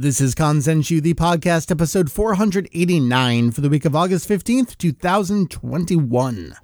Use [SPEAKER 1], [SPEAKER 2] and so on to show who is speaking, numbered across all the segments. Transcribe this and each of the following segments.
[SPEAKER 1] This is Kanzenshuu, the podcast, episode 489 for the week of August 15th, 2021.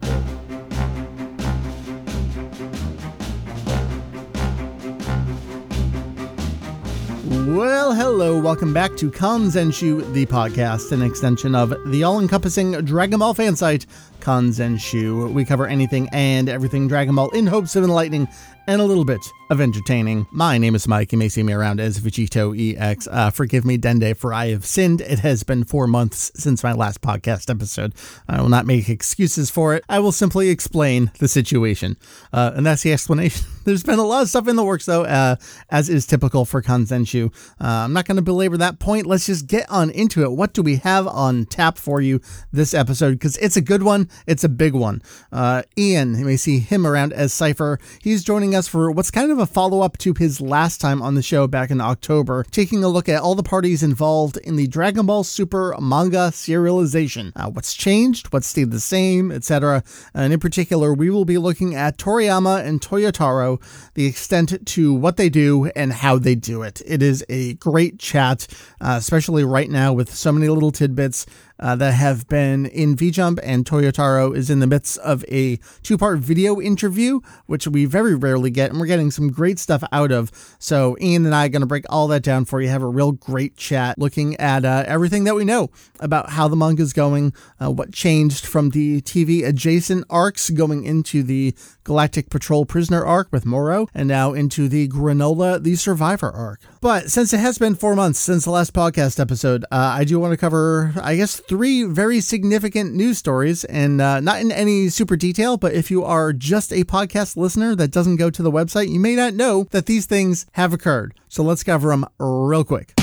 [SPEAKER 1] Well, hello, welcome back to Kanzenshuu, the podcast, an extension of the all encompassing Dragon Ball fan site, Kanzenshuu. We cover anything and everything Dragon Ball in hopes of enlightening and a little bit of entertaining. My name is Mike. You may see me around as Vegito EX. Uh, forgive me, Dende, for I have sinned. It has been four months since my last podcast episode. I will not make excuses for it. I will simply explain the situation. Uh, and that's the explanation. There's been a lot of stuff in the works, though, uh, as is typical for Kanzenshuu. Uh, I'm not going to belabor that point. Let's just get on into it. What do we have on tap for you this episode? Because it's a good one. It's a big one. Uh, Ian, you may see him around as Cypher. He's joining us for what's kind of a follow up to his last time on the show back in October, taking a look at all the parties involved in the Dragon Ball Super manga serialization. Uh, what's changed, what's stayed the same, etc. And in particular, we will be looking at Toriyama and Toyotaro, the extent to what they do and how they do it. It is a great chat, uh, especially right now with so many little tidbits uh, that have been in VJump, and Toyotaro is in the midst of a two part video interview, which we very rarely get, and we're getting some great stuff out of. So, Ian and I are going to break all that down for you, have a real great chat looking at uh, everything that we know about how the manga is going, uh, what changed from the TV adjacent arcs going into the Galactic Patrol prisoner arc with Moro, and now into the Granola the Survivor arc. But since it has been four months since the last podcast episode, uh, I do want to cover, I guess, three very significant news stories, and uh, not in any super detail, but if you are just a podcast listener that doesn't go to the website, you may not know that these things have occurred. So let's cover them real quick.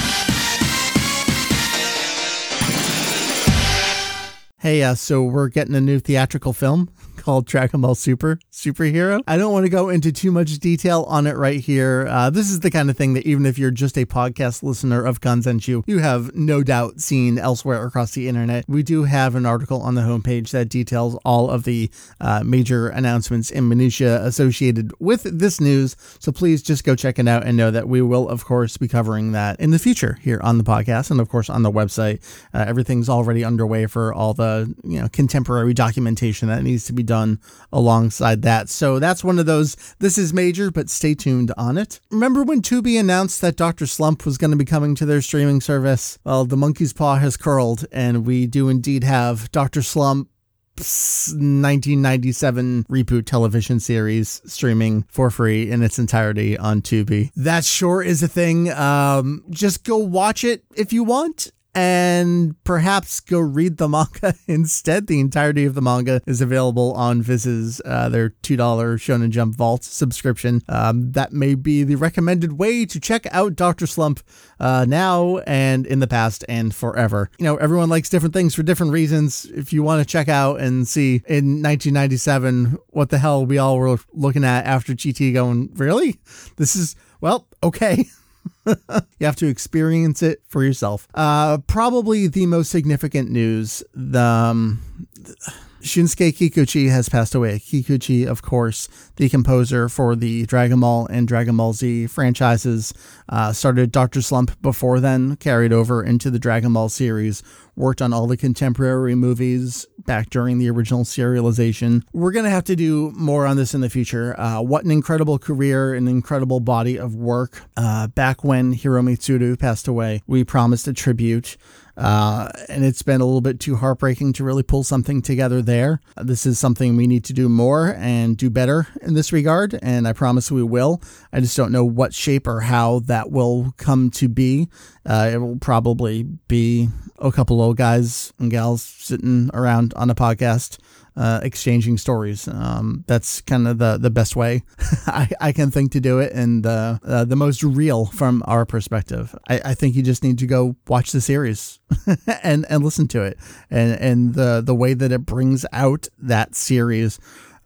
[SPEAKER 1] Hey, uh, so we're getting a new theatrical film called Dragon Ball Super Superhero. I don't want to go into too much detail on it right here. Uh, this is the kind of thing that even if you're just a podcast listener of Kanzenshuu, you have no doubt seen elsewhere across the internet. We do have an article on the homepage that details all of the uh, major announcements and minutia associated with this news. So please just go check it out and know that we will, of course, be covering that in the future here on the podcast and, of course, on the website. Uh, everything's already underway for all the you know contemporary documentation that needs to be done alongside that. So that's one of those, this is major, but stay tuned on it. Remember when Tubi announced that Dr. Slump was going to be coming to their streaming service? Well, the monkey's paw has curled, and we do indeed have Dr. Slump 1997 reboot television series streaming for free in its entirety on Tubi. That sure is a thing. Um, just go watch it if you want and perhaps go read the manga instead. The entirety of the manga is available on Viz's, uh, their $2 Shonen Jump Vault subscription. Um, that may be the recommended way to check out Dr. Slump uh, now and in the past and forever. You know, everyone likes different things for different reasons. If you want to check out and see in 1997 what the hell we all were looking at after GT going, really? This is, well, okay. you have to experience it for yourself. Uh, probably the most significant news. The um, Shinsuke Kikuchi has passed away. Kikuchi, of course, the composer for the Dragon Ball and Dragon Ball Z franchises, uh, started Dr. Slump before then, carried over into the Dragon Ball series, worked on all the contemporary movies back during the original serialization. We're going to have to do more on this in the future. Uh, what an incredible career, an incredible body of work. Uh, back when Hiromi Tsuru passed away, we promised a tribute. Uh, and it's been a little bit too heartbreaking to really pull something together there. This is something we need to do more and do better in this regard, and I promise we will. I just don't know what shape or how that will come to be. Uh, it will probably be a couple old guys and gals sitting around on a podcast uh, exchanging stories. Um, that's kind of the, the best way I, I can think to do it and uh, uh, the most real from our perspective. I, I think you just need to go watch the series and, and listen to it and, and the, the way that it brings out that series.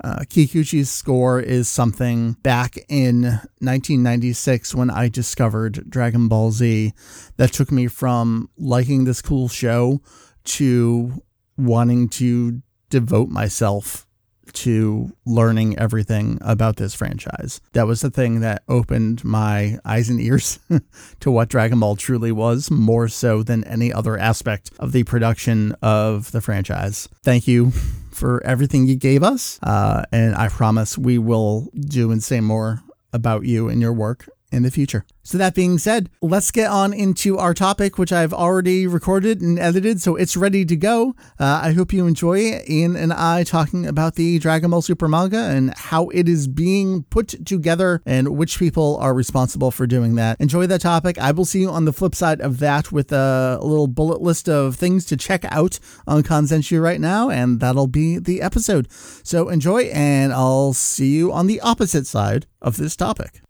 [SPEAKER 1] Uh, Kikuchi's score is something back in 1996 when I discovered Dragon Ball Z that took me from liking this cool show to wanting to devote myself to learning everything about this franchise. That was the thing that opened my eyes and ears to what Dragon Ball truly was, more so than any other aspect of the production of the franchise. Thank you for everything you gave us. Uh, and I promise we will do and say more about you and your work in the future. So, that being said, let's get on into our topic, which I've already recorded and edited, so it's ready to go. Uh, I hope you enjoy Ian and I talking about the Dragon Ball Super manga and how it is being put together and which people are responsible for doing that. Enjoy that topic. I will see you on the flip side of that with a, little bullet list of things to check out on Kanzenshuu right now, and that'll be the episode. So, enjoy, and I'll see you on the opposite side of this topic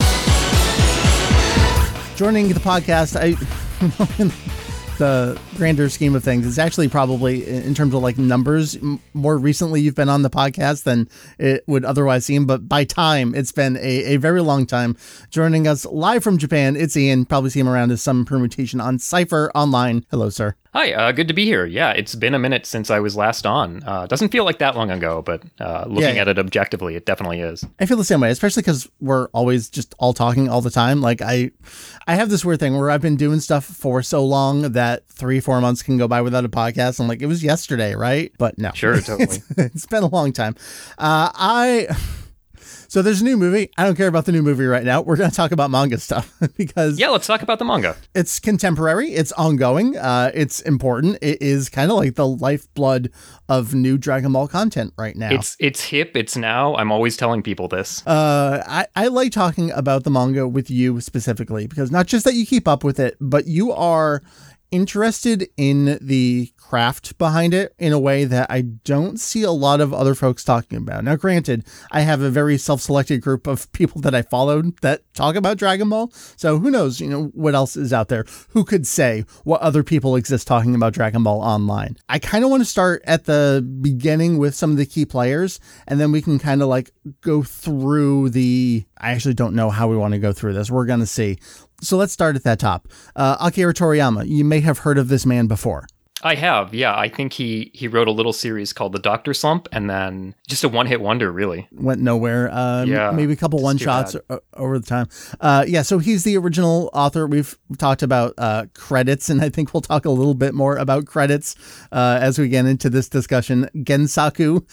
[SPEAKER 1] joining the podcast, I the grander scheme of things, it's actually probably in terms of like numbers. More recently, you've been on the podcast than it would otherwise seem, but by time, it's been a, a very long time. Joining us live from Japan, it's Ian. Probably see him around as some permutation on Cipher Online. Hello, sir.
[SPEAKER 2] Hi, uh, good to be here. Yeah, it's been a minute since I was last on. Uh, doesn't feel like that long ago, but uh, looking yeah. at it objectively, it definitely is.
[SPEAKER 1] I feel the same way, especially because we're always just all talking all the time. Like I, I have this weird thing where I've been doing stuff for so long that three, four months can go by without a podcast. I'm like, it was yesterday, right? But no,
[SPEAKER 2] sure, totally.
[SPEAKER 1] it's, it's been a long time. Uh, I. So there's a new movie. I don't care about the new movie right now. We're going to talk about manga stuff because
[SPEAKER 2] yeah, let's talk about the manga.
[SPEAKER 1] It's contemporary. It's ongoing. Uh, it's important. It is kind of like the lifeblood of new Dragon Ball content right now.
[SPEAKER 2] It's it's hip. It's now. I'm always telling people this.
[SPEAKER 1] Uh, I I like talking about the manga with you specifically because not just that you keep up with it, but you are interested in the craft behind it in a way that I don't see a lot of other folks talking about. Now, granted, I have a very self selected group of people that I followed that talk about Dragon Ball. So who knows, you know, what else is out there? Who could say what other people exist talking about Dragon Ball online? I kind of want to start at the beginning with some of the key players, and then we can kind of like go through the. I actually don't know how we want to go through this. We're going to see so let's start at that top. Uh, Akira Toriyama, you may have heard of this man before.
[SPEAKER 2] I have, yeah. I think he he wrote a little series called The Doctor Slump, and then just a one hit wonder, really.
[SPEAKER 1] Went nowhere. Um, yeah, maybe a couple one shots over the time. Uh, yeah, so he's the original author. We've talked about uh, credits, and I think we'll talk a little bit more about credits uh, as we get into this discussion. Gensaku,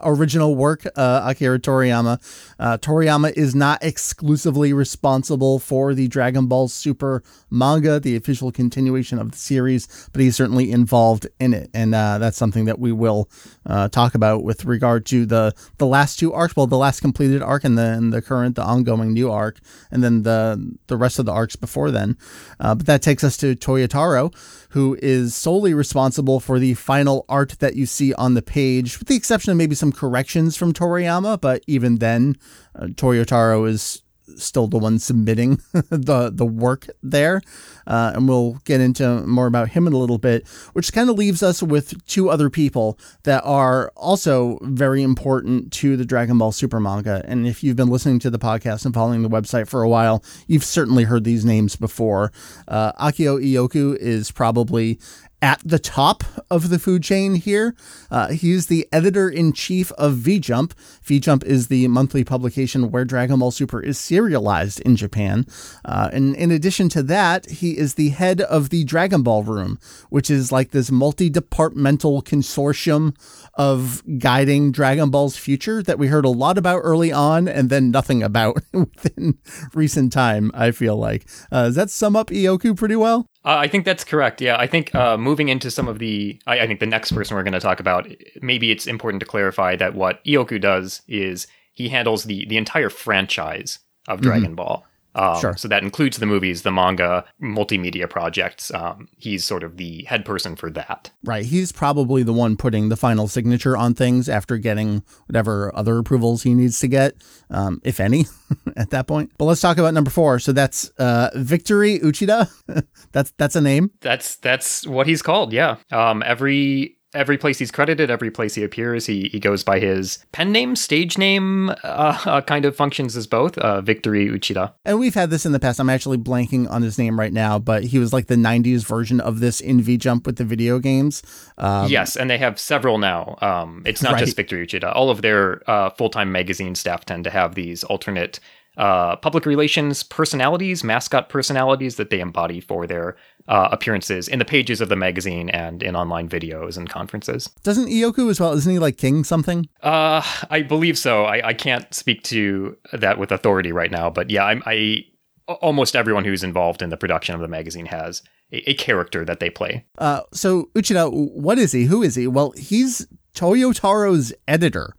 [SPEAKER 1] original work, uh, Akira Toriyama. Uh, Toriyama is not exclusively responsible for the Dragon Ball Super manga, the official continuation of the series, but he's certainly involved involved in it, and uh, that's something that we will uh, talk about with regard to the the last two arcs. Well, the last completed arc and then the current, the ongoing new arc, and then the the rest of the arcs before then. Uh, but that takes us to Toyotaro, who is solely responsible for the final art that you see on the page, with the exception of maybe some corrections from Toriyama. But even then, uh, Toyotaro is still the one submitting the the work there, uh, and we'll get into more about him in a little bit. Which kind of leaves us with two other people that are also very important to the Dragon Ball Super manga. And if you've been listening to the podcast and following the website for a while, you've certainly heard these names before. Uh, Akio Ioku is probably at the top of the food chain here. Uh, he's the editor in chief of V Jump. V Jump is the monthly publication where Dragon Ball Super is serialized in Japan. Uh, and in addition to that, he is the head of the Dragon Ball Room, which is like this multi departmental consortium of guiding Dragon Ball's future that we heard a lot about early on and then nothing about within recent time, I feel like. Uh, does that sum up Ioku pretty well?
[SPEAKER 2] Uh, I think that's correct. Yeah, I think uh, moving into some of the, I, I think the next person we're going to talk about, maybe it's important to clarify that what Ioku does is he handles the the entire franchise of Dragon mm-hmm. Ball. Um, sure. So that includes the movies, the manga, multimedia projects. Um, he's sort of the head person for that.
[SPEAKER 1] Right. He's probably the one putting the final signature on things after getting whatever other approvals he needs to get, um, if any, at that point. But let's talk about number four. So that's uh, Victory Uchida. that's that's a name.
[SPEAKER 2] That's that's what he's called. Yeah. Um, every every place he's credited, every place he appears, he, he goes by his pen name, stage name, uh, uh, kind of functions as both, uh, Victory Uchida.
[SPEAKER 1] And we've had this in the past. I'm actually blanking on his name right now, but he was like the 90s version of this in V Jump with the video games.
[SPEAKER 2] Um, yes, and they have several now. Um, it's not right. just Victory Uchida. All of their uh, full time magazine staff tend to have these alternate uh, public relations personalities, mascot personalities that they embody for their uh, appearances in the pages of the magazine and in online videos and conferences.
[SPEAKER 1] Doesn't Ioku as well? Isn't he like king something?
[SPEAKER 2] Uh, I believe so. I, I can't speak to that with authority right now, but yeah, I'm, I almost everyone who's involved in the production of the magazine has a, a character that they play.
[SPEAKER 1] Uh, so Uchida, what is he? Who is he? Well, he's Toyotaro's editor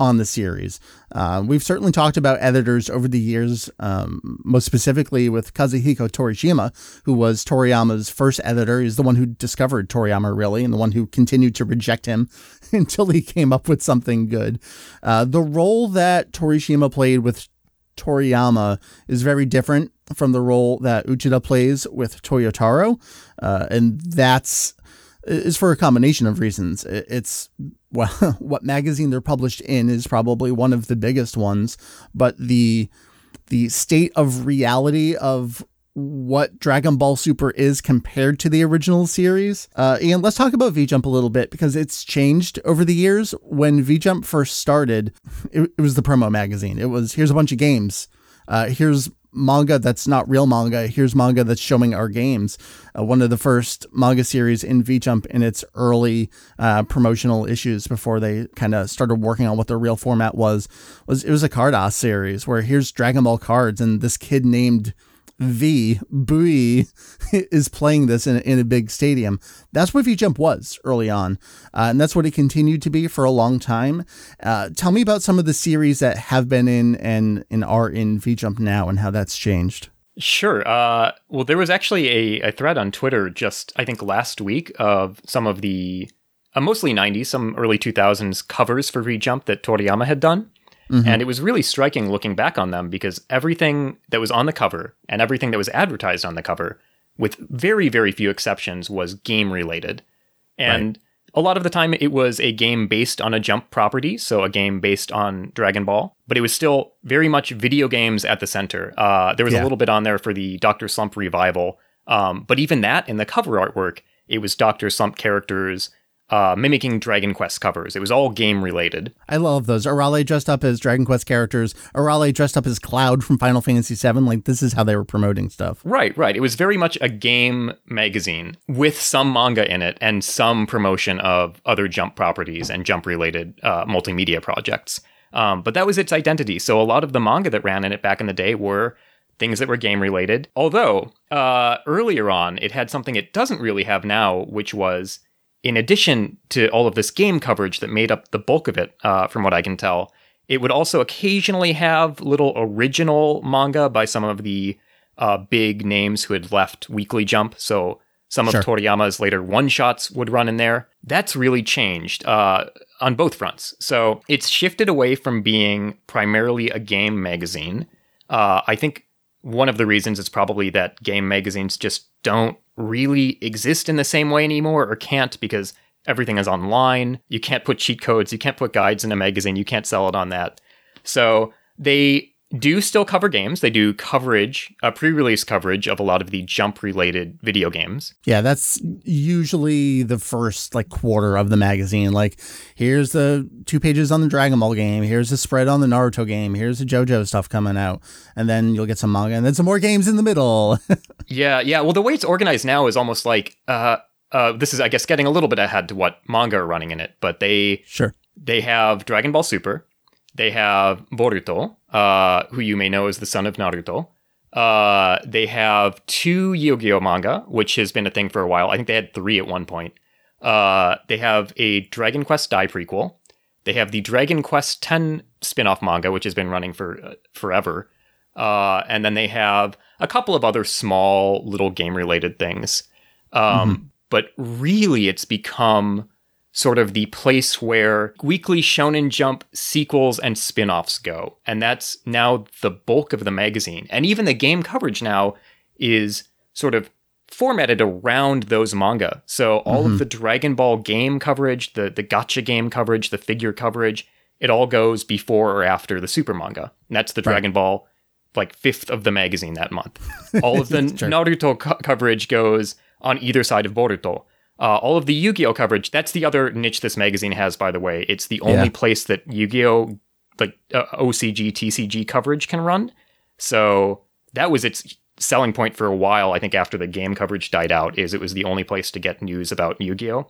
[SPEAKER 1] on the series. Uh, we've certainly talked about editors over the years, um, most specifically with Kazuhiko Torishima, who was Toriyama's first editor. He's the one who discovered Toriyama, really, and the one who continued to reject him until he came up with something good. Uh, the role that Torishima played with Toriyama is very different from the role that Uchida plays with Toyotaro, uh, and that's is for a combination of reasons. It's well, what magazine they're published in is probably one of the biggest ones, but the the state of reality of what Dragon Ball Super is compared to the original series. Uh, and let's talk about V Jump a little bit because it's changed over the years. When V Jump first started, it, it was the promo magazine. It was here's a bunch of games. Uh, here's manga that's not real manga. Here's manga that's showing our games. Uh, one of the first manga series in V Jump in its early uh, promotional issues before they kind of started working on what the real format was was it was a Carddass series where here's Dragon Ball cards and this kid named V Bui is playing this in, in a big stadium. That's what V Jump was early on, uh, and that's what it continued to be for a long time. Uh, tell me about some of the series that have been in and, and are in V Jump now, and how that's changed.
[SPEAKER 2] Sure. Uh, well, there was actually a, a, thread on Twitter just I think last week of some of the uh, mostly 90s, some early 2000s covers for V Jump that Toriyama had done. Mm-hmm. And it was really striking looking back on them because everything that was on the cover and everything that was advertised on the cover, with very, very few exceptions, was game related. And right. a lot of the time it was a game based on a jump property, so a game based on Dragon Ball, but it was still very much video games at the center. Uh, there was yeah. a little bit on there for the Dr. Slump revival. Um, but even that in the cover artwork, it was Dr. Slump characters uh, mimicking Dragon Quest covers. It was all game related.
[SPEAKER 1] I love those. Arale dressed up as Dragon Quest characters. Arale dressed up as Cloud from Final Fantasy VII. Like this is how they were promoting stuff.
[SPEAKER 2] Right, right. It was very much a game magazine with some manga in it and some promotion of other Jump properties and Jump related uh, multimedia projects. Um, but that was its identity. So a lot of the manga that ran in it back in the day were things that were game related. Although uh, earlier on, it had something it doesn't really have now, which was in addition to all of this game coverage that made up the bulk of it, uh, from what I can tell, it would also occasionally have little original manga by some of the uh, big names who had left Weekly Jump. So some sure. of Toriyama's later one shots would run in there. That's really changed uh, on both fronts. So it's shifted away from being primarily a game magazine. Uh, I think one of the reasons is probably that game magazines just don't really exist in the same way anymore or can't because everything is online. You can't put cheat codes, you can't put guides in a magazine, you can't sell it on that. So they do still cover games. They do coverage, uh, pre-release coverage of a lot of the jump-related video games.
[SPEAKER 1] Yeah, that's usually the first like quarter of the magazine. Like, here's the two pages on the Dragon Ball game. Here's the spread on the Naruto game. Here's the JoJo stuff coming out, and then you'll get some manga, and then some more games in the middle.
[SPEAKER 2] yeah, yeah. Well, the way it's organized now is almost like uh, uh, this is, I guess, getting a little bit ahead to what manga are running in it, but they
[SPEAKER 1] sure
[SPEAKER 2] they have Dragon Ball Super they have Boruto, uh, who you may know as the son of Naruto. Uh, they have two Yu-Gi-Oh manga, which has been a thing for a while. I think they had three at one point. Uh, they have a Dragon Quest Dai prequel. They have the Dragon Quest X spin-off manga, which has been running for uh, forever. Uh, and then they have a couple of other small little game-related things. Um, mm-hmm. But really, it's become sort of the place where weekly Shonen Jump sequels and spin offs go. And that's now the bulk of the magazine. And even the game coverage now is sort of formatted around those manga. So all of mm-hmm. the Dragon Ball game coverage, the the gacha game coverage, the figure coverage, it all goes before or after the Super manga. And that's the Dragon Ball like fifth of the magazine that month. All of the. Naruto co- coverage goes on either side of Boruto. Uh, all of the Yu-Gi-Oh coverage. That's the other niche this magazine has, by the way. It's the only
[SPEAKER 1] Yeah.
[SPEAKER 2] place that Yu-Gi-Oh like uh, OCG, TCG coverage can run. So that was its selling point for a while. I think after the game coverage died out, is it was the only place to get news about Yu-Gi-Oh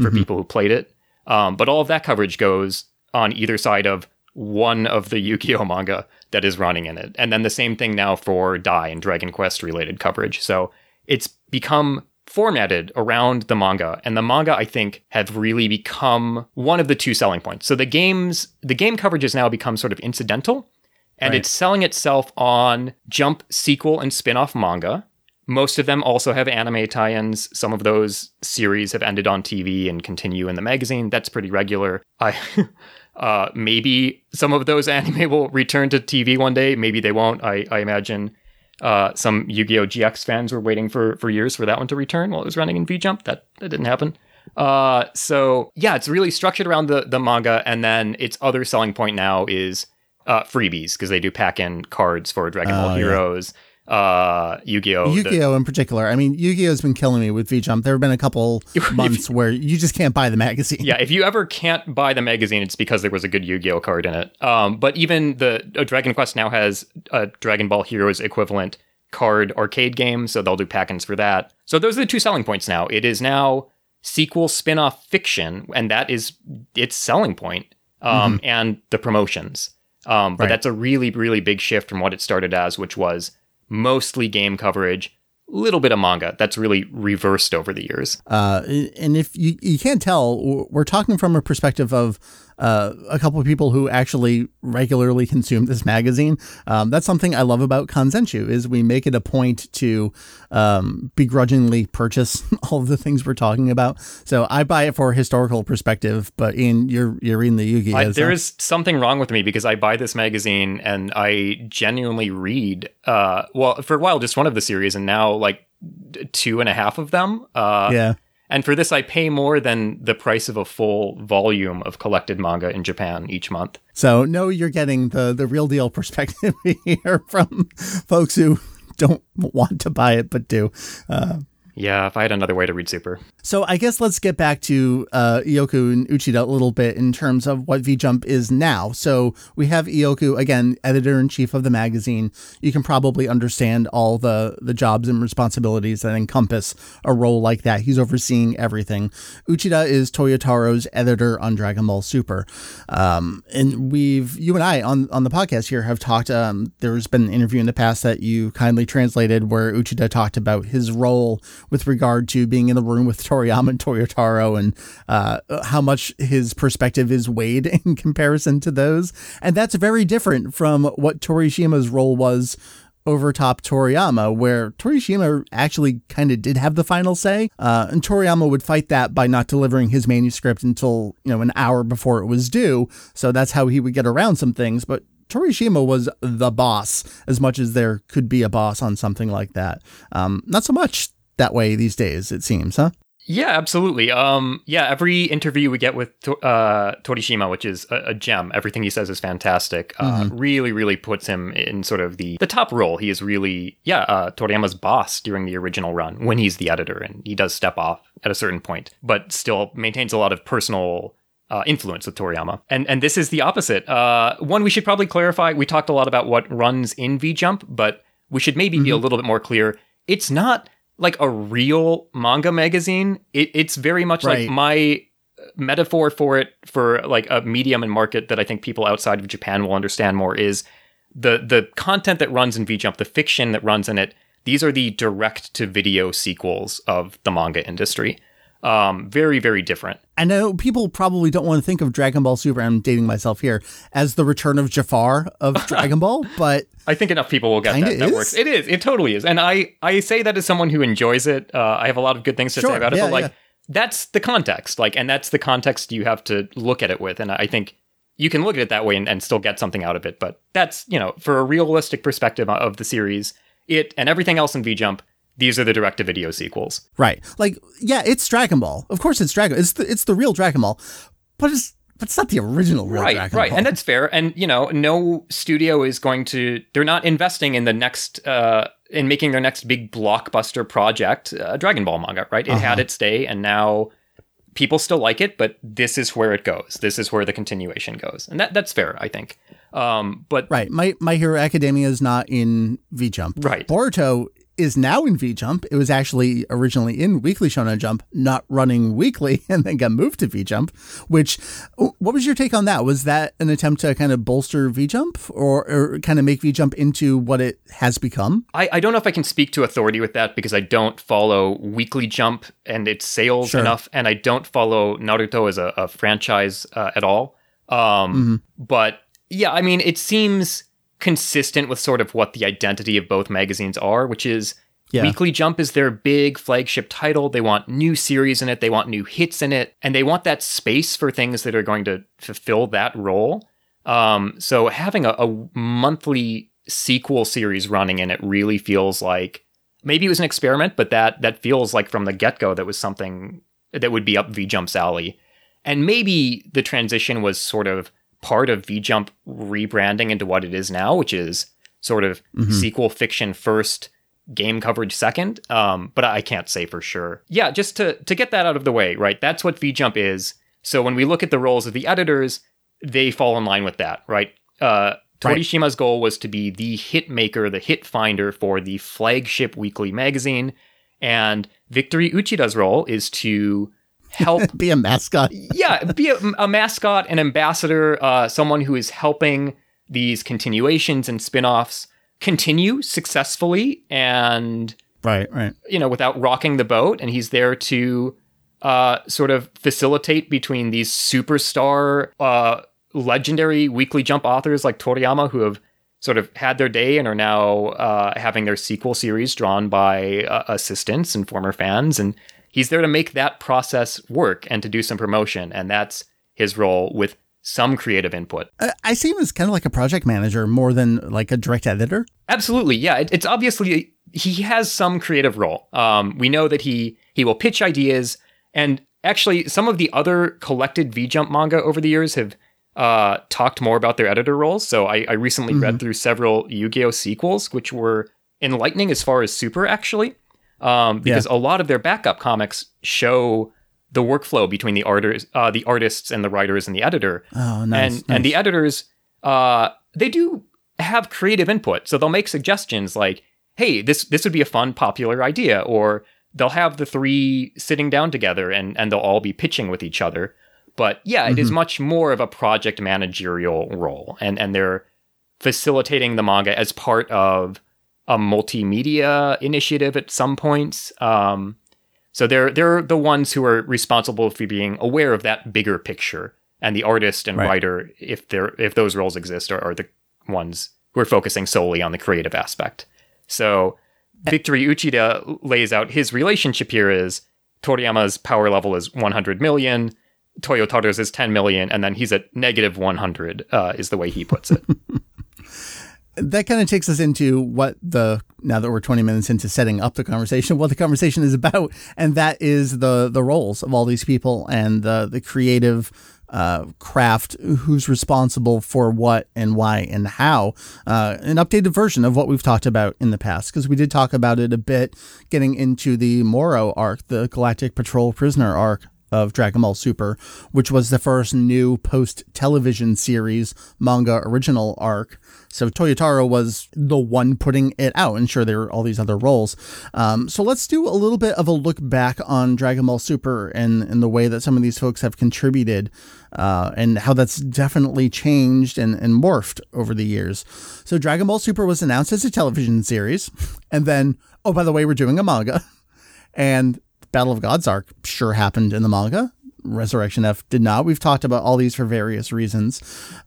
[SPEAKER 2] for people who played it. Um, but all of that coverage goes on either side of one of the Yu-Gi-Oh manga that is running in it, and then the same thing now for Dai and Dragon Quest related coverage. So it's become formatted around the manga, and the manga I think have really become one of the two selling points. So the games, the game coverage has now become sort of incidental, and
[SPEAKER 1] Right.
[SPEAKER 2] it's selling itself on Jump sequel and spin-off manga. Most of them also have anime tie-ins. Some of those series have ended on TV and continue in the magazine. That's pretty regular. I uh maybe some of those anime will return to TV one day. Maybe they won't. I, I imagine uh, some Yu-Gi-Oh! GX fans were waiting for for years for that one to return while it was running in V Jump. That that didn't happen. Uh, so yeah, it's really structured around the the manga, and then its other selling point now is uh, freebies because they do pack in cards for Dragon Ball
[SPEAKER 1] Oh, yeah.
[SPEAKER 2] Uh, Yu-Gi-Oh!
[SPEAKER 1] Yu-Gi-Oh in particular. I mean, Yu-Gi-Oh's been killing me with V-Jump. There have been a couple months where you just can't buy the magazine.
[SPEAKER 2] yeah, if you ever can't buy the magazine, it's because there was a good Yu-Gi-Oh card in it. Um, but even the uh, Dragon Quest now has a Dragon Ball Heroes equivalent card arcade game, so they'll do pack-ins for that. So those are the two selling points now. It is now sequel spin-off fiction, and that is its selling point, um, and the promotions. Um, but
[SPEAKER 1] Right.
[SPEAKER 2] that's a really, really big shift from what it started as, which was mostly game coverage, little bit of manga. That's really reversed over the years.
[SPEAKER 1] Uh, and if you, you can't tell, we're talking from a perspective of uh, a couple of people who actually regularly consume this magazine. Um, that's something I love about Kanzenshuu is we make it a point to um, begrudgingly purchase all of the things we're talking about. So I buy it for a historical perspective, but in you're you're reading the Yu-Gi-Oh.
[SPEAKER 2] I, there is something wrong with me because I buy this magazine and I genuinely read, uh, well, for a while, just one of the series, and now like two and a half of them. Uh,
[SPEAKER 1] yeah.
[SPEAKER 2] And for this, I pay more than the price of a full volume of collected manga in Japan each month.
[SPEAKER 1] So no, you're getting the the real deal perspective here from folks who don't want to buy it but do. Uh,
[SPEAKER 2] Yeah, if I had another way to read Super.
[SPEAKER 1] So I guess let's get back to uh, Ioku and Uchida a little bit in terms of what V Jump is now. So we have Ioku again, editor in chief of the magazine. You can probably understand all the the jobs and responsibilities that encompass a role like that. He's overseeing everything. Uchida is Toyotaro's editor on Dragon Ball Super, um, and we've you and I on on the podcast here have talked. Um, there's been an interview in the past that you kindly translated where Uchida talked about his role with regard to being in the room with Toriyama and Toyotaro and uh, how much his perspective is weighed in comparison to those. And that's very different from what Torishima's role was over top Toriyama, where Torishima actually kind of did have the final say. Uh, and Toriyama would fight that by not delivering his manuscript until, you know, an hour before it was due. So that's how he would get around some things. But Torishima was the boss as much as there could be a boss on something like that. Um, not so much that way these days, it seems, huh?
[SPEAKER 2] Yeah, absolutely. Um, yeah, every interview we get with uh, Torishima, which is a, a gem, everything he says is fantastic. Uh, Really, really puts him in sort of the the top role. He is really, yeah, uh, Toriyama's boss during the original run when he's the editor, and he does step off at a certain point, but still maintains a lot of personal. Uh, influence with Toriyama, and and this is the opposite. Uh, one we should probably clarify. We talked a lot about what runs in V Jump, but we should maybe be a little bit more clear. It's not like a real manga magazine. It, it's very much
[SPEAKER 1] Right.
[SPEAKER 2] like my uh, metaphor for it for like a medium and market that I think people outside of Japan will understand more is the the content that runs in VJump, the fiction that runs in it. These are the direct to video sequels of the manga industry. Um, very very different.
[SPEAKER 1] I know people probably don't want to think of Dragon Ball Super, I'm dating myself here, as the return of Jafar of Dragon Ball, but
[SPEAKER 2] I think enough people will get that. That
[SPEAKER 1] is.
[SPEAKER 2] works. It is. It totally is. And I I say that as someone who enjoys it. Uh, I have a lot of good things to
[SPEAKER 1] Sure.
[SPEAKER 2] say about it.
[SPEAKER 1] Yeah,
[SPEAKER 2] but like
[SPEAKER 1] yeah.
[SPEAKER 2] that's the context. Like, and that's the context you have to look at it with. And I think you can look at it that way and, and still get something out of it. But that's you know for a realistic perspective of the series, it and everything else in V Jump these are the direct to video sequels.
[SPEAKER 1] Right. Like, yeah, it's Dragon Ball. Of course, it's Dragon. It's the it's the real Dragon Ball, but it's but it's not the original real
[SPEAKER 2] right,
[SPEAKER 1] Dragon
[SPEAKER 2] right,
[SPEAKER 1] Ball.
[SPEAKER 2] and that's fair. And you know, no studio is going to. They're not investing in the next. uh in making their next big blockbuster project, uh, Dragon Ball manga, right? It
[SPEAKER 1] Uh-huh.
[SPEAKER 2] had its day, and now people still like it, but this is where it goes. This is where the continuation goes, and that that's fair, I think. Um, but
[SPEAKER 1] right. My My Hero Academia is not in V Jump.
[SPEAKER 2] Right.
[SPEAKER 1] Boruto is now in V Jump. It was actually originally in Weekly Shonen Jump, not running weekly, and then got moved to V Jump. Which, what was your take on that? Was that an attempt to kind of bolster V Jump, or, or kind of make V Jump into what it has become?
[SPEAKER 2] I, I don't know if I can speak to authority with that because I don't follow Weekly Jump and its sales
[SPEAKER 1] Sure.
[SPEAKER 2] enough, and I don't follow Naruto as a, a franchise uh, at all. Um, But yeah, I mean, it seems consistent with sort of what the identity of both magazines are, which is
[SPEAKER 1] Yeah.
[SPEAKER 2] Weekly Jump is their big flagship title. They want new series in it, they want new hits in it, and they want that space for things that are going to fulfill that role. Um, so having a, a monthly sequel series running in it really feels like maybe it was an experiment, but that that feels like from the get go that was something that would be up V Jump's alley. And maybe the transition was sort of part of V Jump rebranding into what it is now, which is sort of sequel fiction first, game coverage second. Um, but I can't say for sure. Yeah, just to to get that out of the way, right? That's what V Jump is. So when we look at the roles of the editors, they fall in line with that, right? Uh,
[SPEAKER 1] Right.
[SPEAKER 2] Torishima's goal was to be the hit maker, the hit finder for the flagship weekly magazine, and Victory Uchida's role is to help
[SPEAKER 1] Be a mascot.
[SPEAKER 2] yeah, be a, a mascot, an ambassador, uh, someone who is helping these continuations and spin-offs continue successfully and
[SPEAKER 1] Right. Right.
[SPEAKER 2] you know without rocking the boat and he's there to uh, sort of facilitate between these superstar uh, legendary weekly jump authors like toriyama who have sort of had their day and are now uh, having their sequel series drawn by uh, assistants and former fans and he's there to make that process work and to do some promotion and that's his role with some creative input
[SPEAKER 1] I- I see him as kind of like a project manager more than like a direct editor.
[SPEAKER 2] Absolutely, yeah. It, it's obviously he has some creative role. Um, we know that he he will pitch ideas, and actually, some of the other collected V Jump manga over the years have uh, talked more about their editor roles. So I, I recently read through several Yu-Gi-Oh sequels, which were enlightening as far as Super actually, um, because a lot of their backup comics show the workflow between the artists, uh, the artists and the writers and the editor.
[SPEAKER 1] Oh, nice.
[SPEAKER 2] and and the editors uh they do have creative input. So they'll make suggestions like hey this this would be a fun popular idea or they'll have the three sitting down together and and they'll all be pitching with each other. But yeah it is much more of a project managerial role and and they're facilitating the manga as part of a multimedia initiative at some points um so they're they're the ones who are responsible for being aware of that bigger picture, and the artist and
[SPEAKER 1] Right.
[SPEAKER 2] writer, if they're if those roles exist, are, are the ones who are focusing solely on the creative aspect. So Victory Uchida lays out his relationship here is Toriyama's power level is 100 million, Toyotaro's is 10 million, and then he's at negative 100, uh, is the way he puts it.
[SPEAKER 1] that kind of takes us into what the now that we're 20 minutes into setting up the conversation what the conversation is about and that is the the roles of all these people and the the creative uh, craft who's responsible for what and why and how uh, an updated version of what we've talked about in the past because we did talk about it a bit getting into the moro arc the galactic patrol prisoner arc of Dragon Ball Super, which was the first new post television series manga original arc. So Toyotaro was the one putting it out, and sure, there were all these other roles. Um, so let's do a little bit of a look back on Dragon Ball Super and, and the way that some of these folks have contributed uh, and how that's definitely changed and, and morphed over the years. So Dragon Ball Super was announced as a television series, and then, oh, by the way, we're doing a manga. And Battle of Gods arc sure happened in the manga. Resurrection F did not. We've talked about all these for various reasons.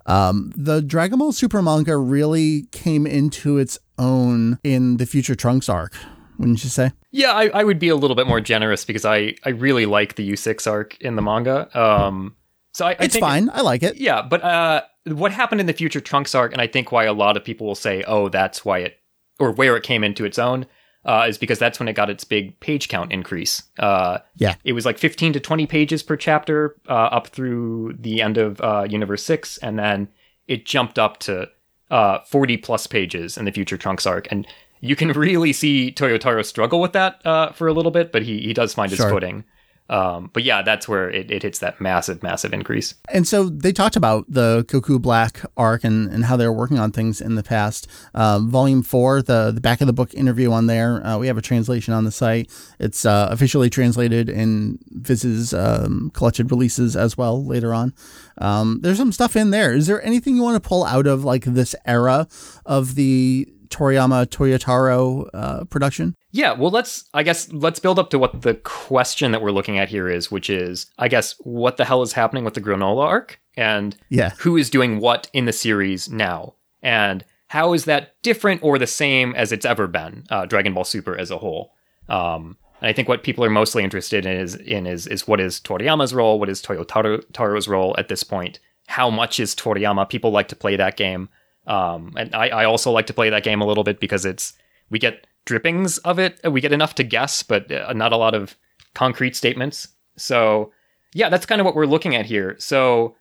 [SPEAKER 1] Um, the Dragon Ball Super manga really came into its own in the Future Trunks arc, wouldn't you say?
[SPEAKER 2] Yeah, I, I would be a little bit more generous because I, I really like the U6 arc in the manga. Um, so I, I
[SPEAKER 1] It's fine. I like it.
[SPEAKER 2] Yeah, but uh, what happened in the Future Trunks arc, and I think why a lot of people will say, "Oh, that's why it," or where it came into its own. Uh, is because that's when it got its big page count increase. Uh,
[SPEAKER 1] Yeah.
[SPEAKER 2] it was like 15 to 20 pages per chapter uh, up through the end of uh, Universe 6, and then it jumped up to uh, 40 plus pages in the Future Trunks arc. And you can really see Toyotaro struggle with that uh, for a little bit, but he, he does find his
[SPEAKER 1] Sure.
[SPEAKER 2] footing. Um, but yeah, that's where it, it hits that massive, massive increase.
[SPEAKER 1] And so they talked about the Goku Black arc and, and how they were working on things in the past. Um, volume four, the, the back of the book interview on there, uh, we have a translation on the site. It's uh, officially translated in Viz's um, collected releases as well later on. Um, there's some stuff in there. Is there anything you want to pull out of like this era of the Toriyama Toyotaro uh, production?
[SPEAKER 2] Yeah, well, let's, I guess, let's build up to what the question that we're looking at here is, which is, I guess, what the hell is happening with the Granola arc? And
[SPEAKER 1] Yeah.
[SPEAKER 2] who is doing what in the series now? And how is that different or the same as it's ever been, uh, Dragon Ball Super as a whole? Um, and I think what people are mostly interested in is, in is, is what is Toriyama's role? What is Toyotaro's role at this point? How much is Toriyama? People like to play that game. Um, and I, I also like to play that game a little bit because it's, we get drippings of it. We get enough to guess, but uh, not a lot of concrete statements. So yeah, that's kind of what we're looking at here. So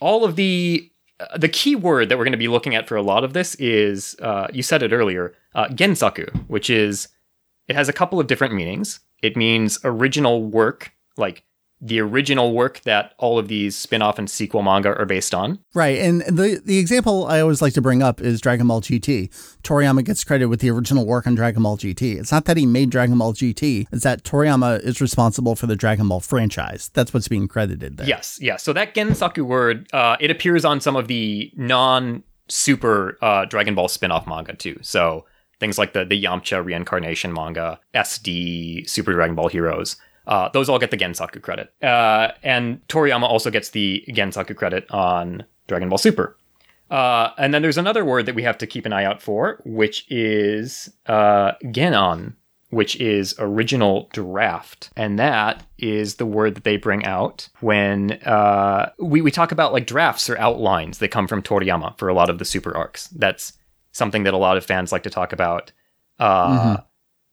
[SPEAKER 2] all of the uh, the key word that we're going to be looking at for a lot of this is uh, you said it earlier, uh, gensaku, which is it has a couple of different meanings. It means original work, like the original work that all of these spin-off and sequel manga are based on.
[SPEAKER 1] Right, and the the example I always like to bring up is Dragon Ball GT. Toriyama gets credit with the original work on Dragon Ball GT. It's not that he made Dragon Ball GT; it's that Toriyama is responsible for the Dragon Ball franchise. That's what's being credited there.
[SPEAKER 2] Yes, yes. So that gensaku word, uh, it appears on some of the non-super uh, Dragon Ball spin-off manga too. So things like the the Yamcha reincarnation manga, SD, Super Dragon Ball Heroes. Uh, those all get the Gensaku credit. Uh, and Toriyama also gets the Gensaku credit on Dragon Ball Super. Uh, and then there's another word that we have to keep an eye out for, which is uh, Genon, which is original draft. And that is the word that they bring out when uh, we, we talk about like drafts or outlines that come from Toriyama for a lot of the super arcs. That's something that a lot of fans like to talk about. Uh,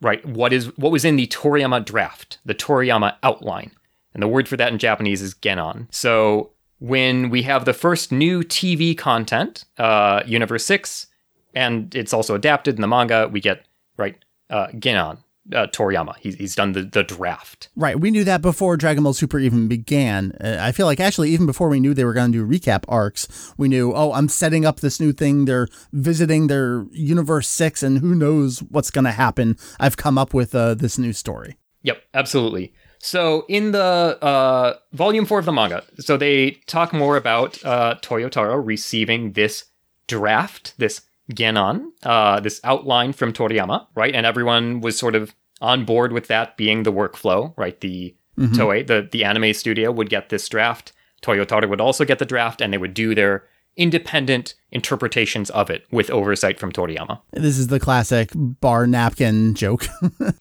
[SPEAKER 2] Right. What is what was in the Toriyama draft, the Toriyama outline. And the word for that in Japanese is genon. So when we have the first new TV content, uh, Universe 6, and it's also adapted in the manga, we get, right, uh, genon, uh, Toriyama. He's, he's done the, the draft.
[SPEAKER 1] Right, we knew that before Dragon Ball Super even began. Uh, I feel like actually, even before we knew they were going to do recap arcs, we knew, oh, I'm setting up this new thing. They're visiting their Universe 6, and who knows what's going to happen. I've come up with uh, this new story.
[SPEAKER 2] Yep, absolutely. So in the uh, volume four of the manga, so they talk more about uh, Toyotaro receiving this draft, this genon, uh, this outline from Toriyama, right? And everyone was sort of on board with that being the workflow, right? The Toei, the the anime studio would get this draft. Toyotaro would also get the draft, and they would do their independent interpretations of it with oversight from Toriyama.
[SPEAKER 1] This is the classic bar napkin joke.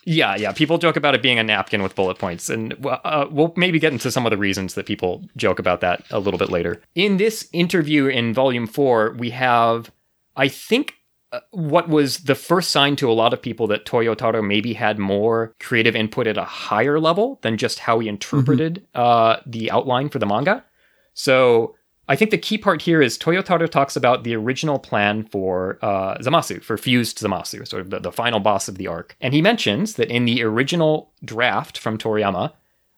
[SPEAKER 2] Yeah, yeah. People joke about it being a napkin with bullet points, and uh, we'll maybe get into some of the reasons that people joke about that a little bit later. In this interview in Volume Four, we have, I think, uh, what was the first sign to a lot of people that Toyotaro maybe had more creative input at a higher level than just how he interpreted uh, the outline for the manga. So I think the key part here is Toyotaro talks about the original plan for uh, Zamasu, for fused Zamasu, sort of the, the final boss of the arc. And he mentions that in the original draft from Toriyama,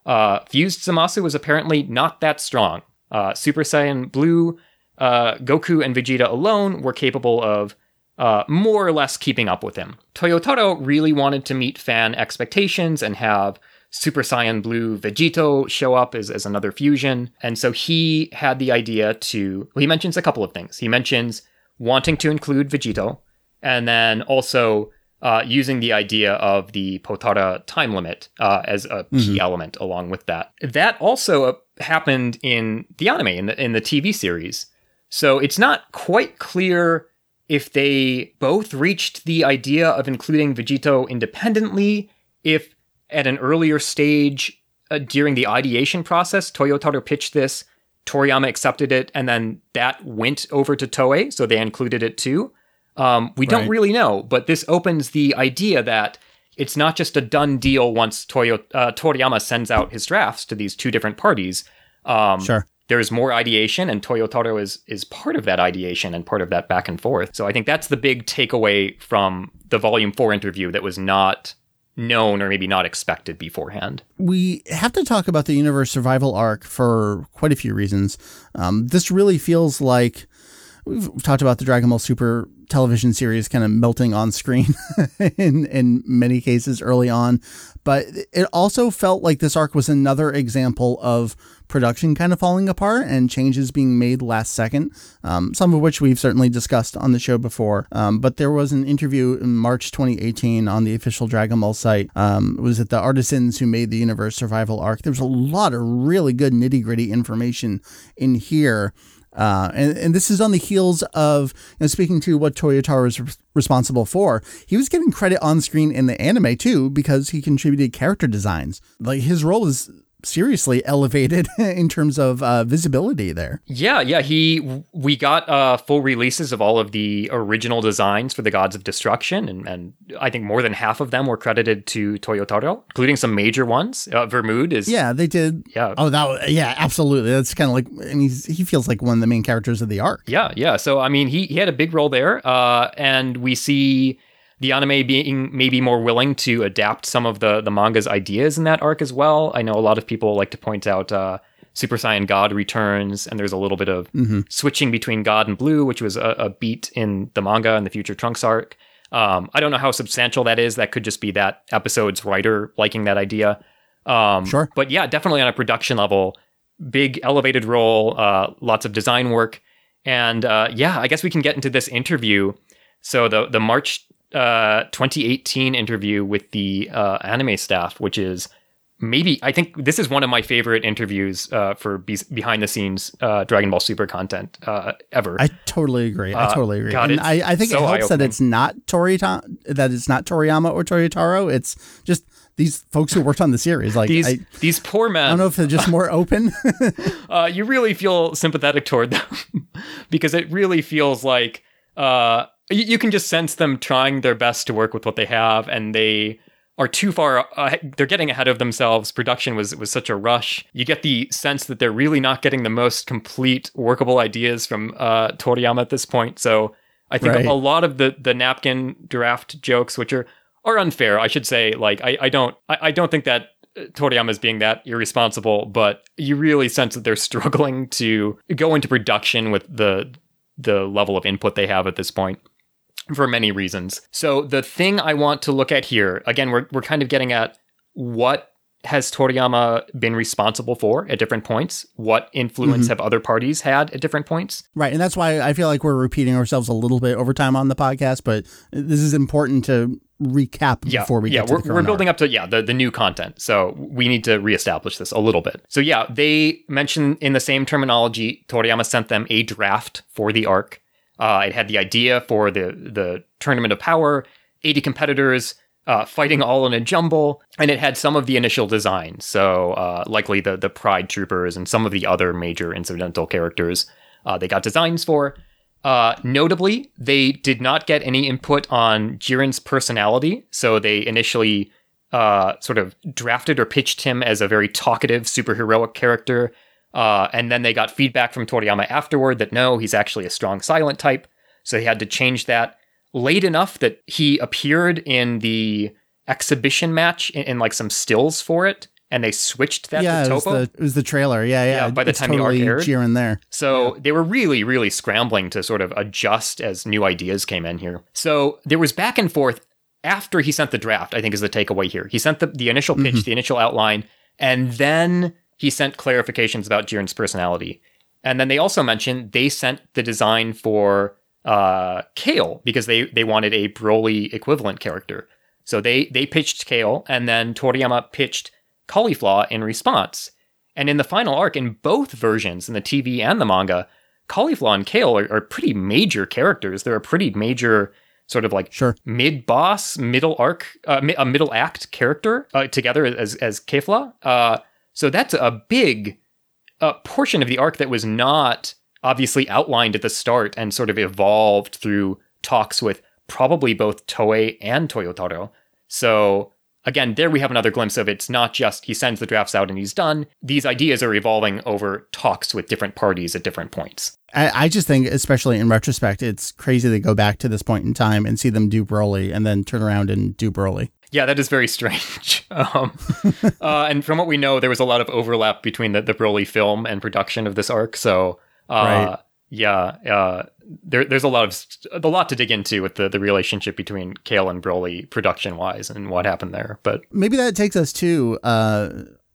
[SPEAKER 2] uh, fused Zamasu was apparently not that strong. Uh, Super Saiyan Blue, uh, Goku, and Vegeta alone were capable of uh, more or less keeping up with him. Toyotaro really wanted to meet fan expectations and have Super Saiyan Blue Vegito show up as, as another fusion. And so he had the idea to, well, he mentions a couple of things. He mentions wanting to include Vegito, and then also uh, using the idea of the Potara time limit uh, as a key element along with that. That also uh, happened in the anime, in the, in the TV series. So it's not quite clear if they both reached the idea of including Vegito independently, if at an earlier stage uh, during the ideation process, Toyotaro pitched this, Toriyama accepted it, and then that went over to Toei, so they included it too. Um, we don't really know, but this opens the idea that it's not just a done deal once Toyo, uh, Toriyama sends out his drafts to these two different parties. Um,
[SPEAKER 1] Sure.
[SPEAKER 2] There's more ideation, and Toyotaro is is part of that ideation and part of that back and forth. So I think that's the big takeaway from the Volume Four interview that was not known or maybe not expected beforehand.
[SPEAKER 1] we have to talk about the universe survival arc for quite a few reasons. Um, this really feels like we've talked about the Dragon Ball Super television series kind of melting on screen in in many cases early on, but it also felt like this arc was another example of production kind of falling apart and changes being made last second. Um, some of which we've certainly discussed on the show before. Um, but there was an interview in March 2018 on the official Dragon Ball site. Um, it was at the artisans who made the universe survival arc. There's a lot of really good nitty gritty information in here. Uh, and, and this is on the heels of, you know, speaking to what Toyotaro is re- responsible for, he was getting credit on screen in the anime too because he contributed character designs. Like his role is seriously elevated in terms of uh, visibility there.
[SPEAKER 2] Yeah, yeah. He we got uh, full releases of all of the original designs for the Gods of Destruction, and, and I think more than half of them were credited to Toyotaro, including some major ones. Uh, Vermoud is
[SPEAKER 1] Yeah, they did.
[SPEAKER 2] yeah.
[SPEAKER 1] Oh, that yeah, absolutely. That's kind of like, and he's, he feels like one of the main characters of the arc.
[SPEAKER 2] Yeah, yeah. So I mean, he he had a big role there, uh, and we see the anime being maybe more willing to adapt some of the the manga's ideas in that arc as well. I know a lot of people like to point out uh, Super Saiyan God returns, and there's a little bit of switching between God and Blue, which was a, a beat in the manga and the Future Trunks arc. Um, I don't know how substantial that is. That could just be that episode's writer liking that idea. Um,
[SPEAKER 1] Sure.
[SPEAKER 2] But yeah, definitely on a production level, big elevated role, uh, lots of design work. And uh, yeah, I guess we can get into this interview. So the the March uh, 2018 interview with the uh, anime staff, which is maybe I think this is one of my favorite interviews uh, for be- behind the scenes uh, Dragon Ball Super content uh, ever.
[SPEAKER 1] I totally agree. I
[SPEAKER 2] Uh,
[SPEAKER 1] totally agree.
[SPEAKER 2] God,
[SPEAKER 1] and I, I think
[SPEAKER 2] so
[SPEAKER 1] it helps that it's not Toriyama, that it's not Toriyama or Toyotaro. It's just these folks who worked on the series. Like,
[SPEAKER 2] these
[SPEAKER 1] I,
[SPEAKER 2] these poor men.
[SPEAKER 1] I don't know if they're just more open.
[SPEAKER 2] uh, you really feel sympathetic toward them because it really feels like uh, you, you can just sense them trying their best to work with what they have, and they are too far. Uh, they're getting ahead of themselves. Production was was such a rush. You get the sense that they're really not getting the most complete workable ideas from uh, Toriyama at this point. So I think
[SPEAKER 1] Right.
[SPEAKER 2] a lot of the the napkin draft jokes, which are are unfair, I should say. Like I, I don't I, I don't think that uh, Toriyama is being that irresponsible, but you really sense that they're struggling to go into production with the the level of input they have at this point for many reasons. So the thing I want to look at here, again, we're we're kind of getting at what has Toriyama been responsible for at different points? What influence mm-hmm. have other parties had at different points?
[SPEAKER 1] right. And that's why I feel like we're repeating ourselves a little bit over time on the podcast, but this is important to recap
[SPEAKER 2] yeah,
[SPEAKER 1] before we
[SPEAKER 2] yeah,
[SPEAKER 1] get to
[SPEAKER 2] we're, we're building
[SPEAKER 1] arc.
[SPEAKER 2] up to yeah the, the new content. So we need to reestablish this a little bit. So yeah, they mentioned in the same terminology, Toriyama sent them a draft for the arc. Uh, it had the idea for the the tournament of power, 80 competitors uh, fighting all in a jumble, and it had some of the initial designs. So uh, likely the the Pride Troopers and some of the other major incidental characters uh, they got designs for. Uh, notably, they did not get any input on Jiren's personality, so they initially uh, sort of drafted or pitched him as a very talkative, superheroic character. Uh, and then they got feedback from Toriyama afterward that no, he's actually a strong silent type. So they had to change that late enough that he appeared in the exhibition match in, in like some stills for it, and they switched that
[SPEAKER 1] yeah,
[SPEAKER 2] to
[SPEAKER 1] it was,
[SPEAKER 2] Toppo.
[SPEAKER 1] the, it was the trailer. Yeah, yeah.
[SPEAKER 2] Yeah, by the time the arc
[SPEAKER 1] totally
[SPEAKER 2] aired.
[SPEAKER 1] Jiren there.
[SPEAKER 2] So they were really, really scrambling to sort of adjust as new ideas came in here. So there was back and forth after he sent the draft, I think is the takeaway here. He sent the, the initial pitch, the initial outline, and then he sent clarifications about Jiren's personality. And then they also mentioned they sent the design for uh, Kale because they, they wanted a Broly equivalent character. So they, they pitched Kale, and then Toriyama pitched Caulifla in response. And in the final arc, in both versions, in the TV and the manga, Caulifla and Kale are, are pretty major characters. They're a pretty major sort of like
[SPEAKER 1] Sure.
[SPEAKER 2] mid boss, middle arc, uh, mi- a middle act character uh, together as as Kefla. Uh, so that's a big uh, portion of the arc that was not obviously outlined at the start and sort of evolved through talks with probably both Toei and Toyotaro. So again, there we have another glimpse of it's not just he sends the drafts out and he's done. These ideas are evolving over talks with different parties at different points.
[SPEAKER 1] I, I just think, especially in retrospect, it's crazy to go back to this point in time and see them do Broly and then turn around and do Broly.
[SPEAKER 2] Yeah, that is very strange. um, uh, and from what we know, there was a lot of overlap between the, the Broly film and production of this arc. So, uh, right. yeah, uh, there, there's a lot of a lot to dig into with the, the relationship between Kale and Broly production wise and what happened there. But
[SPEAKER 1] maybe that takes us to uh,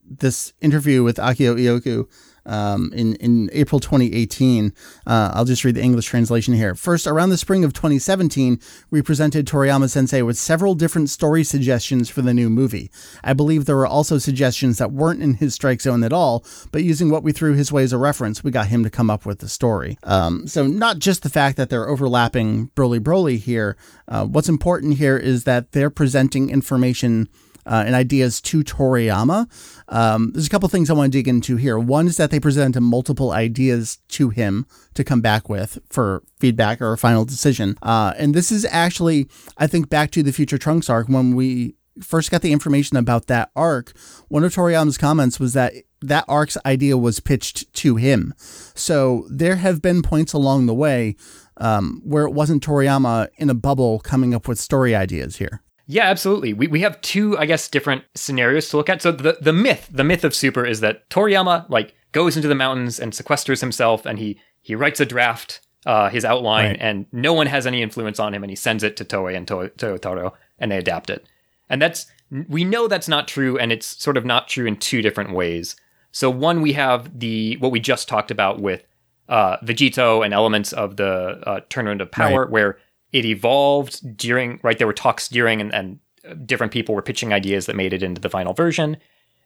[SPEAKER 1] this interview with Akio Iyoku um, in, in April 2018. Uh, I'll just read the English translation here. First, around the spring of 2017, we presented Toriyama sensei with several different story suggestions for the new movie. I believe there were also suggestions that weren't in his strike zone at all, but using what we threw his way as a reference, we got him to come up with the story. Um, so, not just the fact that they're overlapping Broly Broly here, uh, what's important here is that they're presenting information uh, and ideas to Toriyama. Um, there's a couple things I want to dig into here. One is that they presented multiple ideas to him to come back with for feedback or a final decision. Uh, and this is actually, I think, back to the Future Trunks arc when we first got the information about that arc. One of Toriyama's comments was that that arc's idea was pitched to him. So there have been points along the way um, where it wasn't Toriyama in a bubble coming up with story ideas here.
[SPEAKER 2] Yeah, absolutely. We, we have two, I guess, different scenarios to look at. So the, the myth, the myth of Super is that Toriyama like goes into the mountains and sequesters himself and he he writes a draft, uh, his outline, right. and no one has any influence on him and he sends it to Toei and to- Toyotaro and they adapt it. And that's we know that's not true and it's sort of not true in two different ways. So one we have the what we just talked about with uh, Vegito and elements of the uh, tournament of power right. where it evolved during right there were talks during and, and different people were pitching ideas that made it into the final version.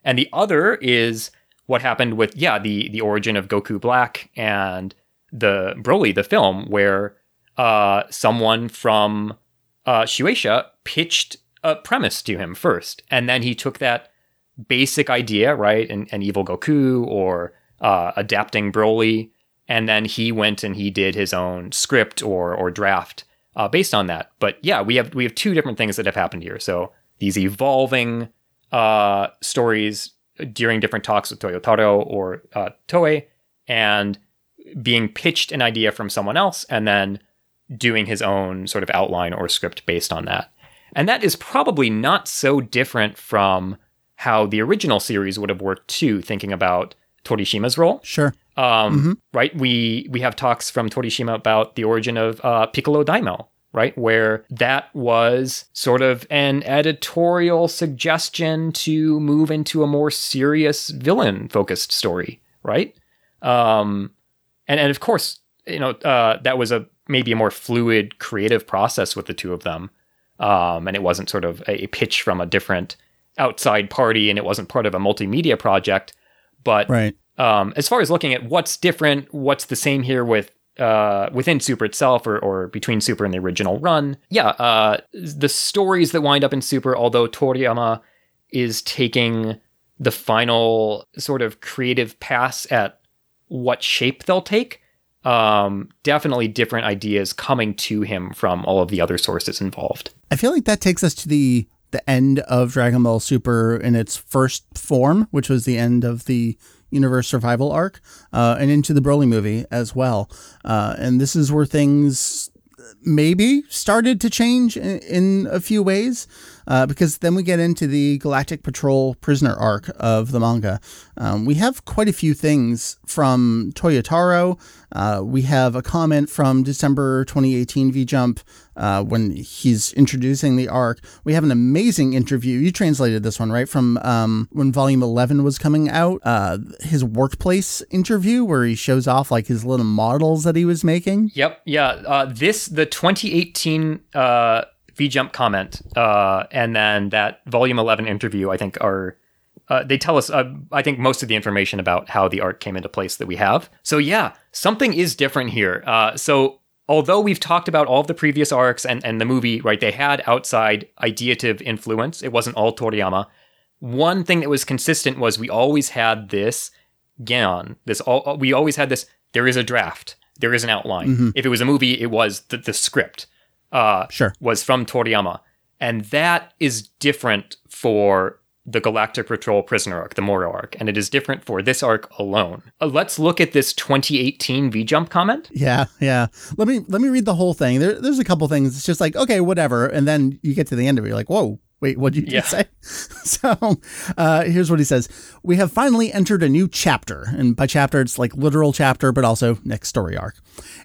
[SPEAKER 2] And the other is what happened with yeah the the origin of goku black and the broly the film where uh, someone from uh, shueisha pitched a premise to him first. And then he took that basic idea right and, and evil goku or uh, adapting broly. And then he went and he did his own script or or draft uh, based on that. But yeah, we have we have two different things that have happened here. So these evolving uh, stories during different talks with Toyotaro or uh, Toei, and being pitched an idea from someone else, and then doing his own sort of outline or script based on that. And that is probably not so different from how the original series would have worked too, thinking about Torishima's role.
[SPEAKER 1] Sure.
[SPEAKER 2] Um, mm-hmm. Right? We we have talks from Torishima about the origin of uh, Piccolo Daimao, right? Where that was sort of an editorial suggestion to move into a more serious villain focused story, right? Um, and and of course, you know uh, that was a maybe a more fluid creative process with the two of them, um, and it wasn't sort of a pitch from a different outside party, and it wasn't part of a multimedia project. But
[SPEAKER 1] right
[SPEAKER 2] um, as far as looking at what's different, what's the same here with uh, within Super itself or, or between Super and the original run, yeah, uh, the stories that wind up in Super, although Toriyama is taking the final sort of creative pass at what shape they'll take, um, definitely different ideas coming to him from all of the other sources involved.
[SPEAKER 1] I feel like that takes us to the the end of Dragon Ball Super in its first form, which was the end of the universe survival arc, uh, and into the Broly movie as well. Uh, and this is where things maybe started to change in, in a few ways uh, because then we get into the Galactic Patrol prisoner arc of the manga. Um, we have quite a few things from Toyotaro. Uh, we have a comment from December 2018 V Jump uh, when he's introducing the arc. We have an amazing interview. You translated this one, right? From um, when Volume 11 was coming out, uh, his workplace interview where he shows off like his little models that he was making.
[SPEAKER 2] Yep. Yeah. Uh, this, the 2018 V Jump comment, uh, and then that Volume 11 interview, I think, are. Uh, they tell us, uh, I think, most of the information about how the art came into place that we have. So, yeah, something is different here. Uh, so, although we've talked about all of the previous arcs and, and the movie, right, they had outside ideative influence, it wasn't all Toriyama. One thing that was consistent was we always had this Geon, this all, we always had this, there is a draft, there is an outline. Mm-hmm. If it was a movie, it was the, the script uh,
[SPEAKER 1] sure.
[SPEAKER 2] was from Toriyama. And that is different for the Galactic Patrol prisoner arc, the Moro arc, and it is different for this arc alone. Uh, let's look at this 2018 V Jump comment.
[SPEAKER 1] Yeah, yeah. Let me let me read the whole thing. There, there's a couple things. It's just like okay, whatever, and then you get to the end of it, you're like, whoa, Wait, what did you yeah. say? so uh, here's what he says We have finally entered a new chapter. And by chapter, it's like literal chapter, but also next story arc.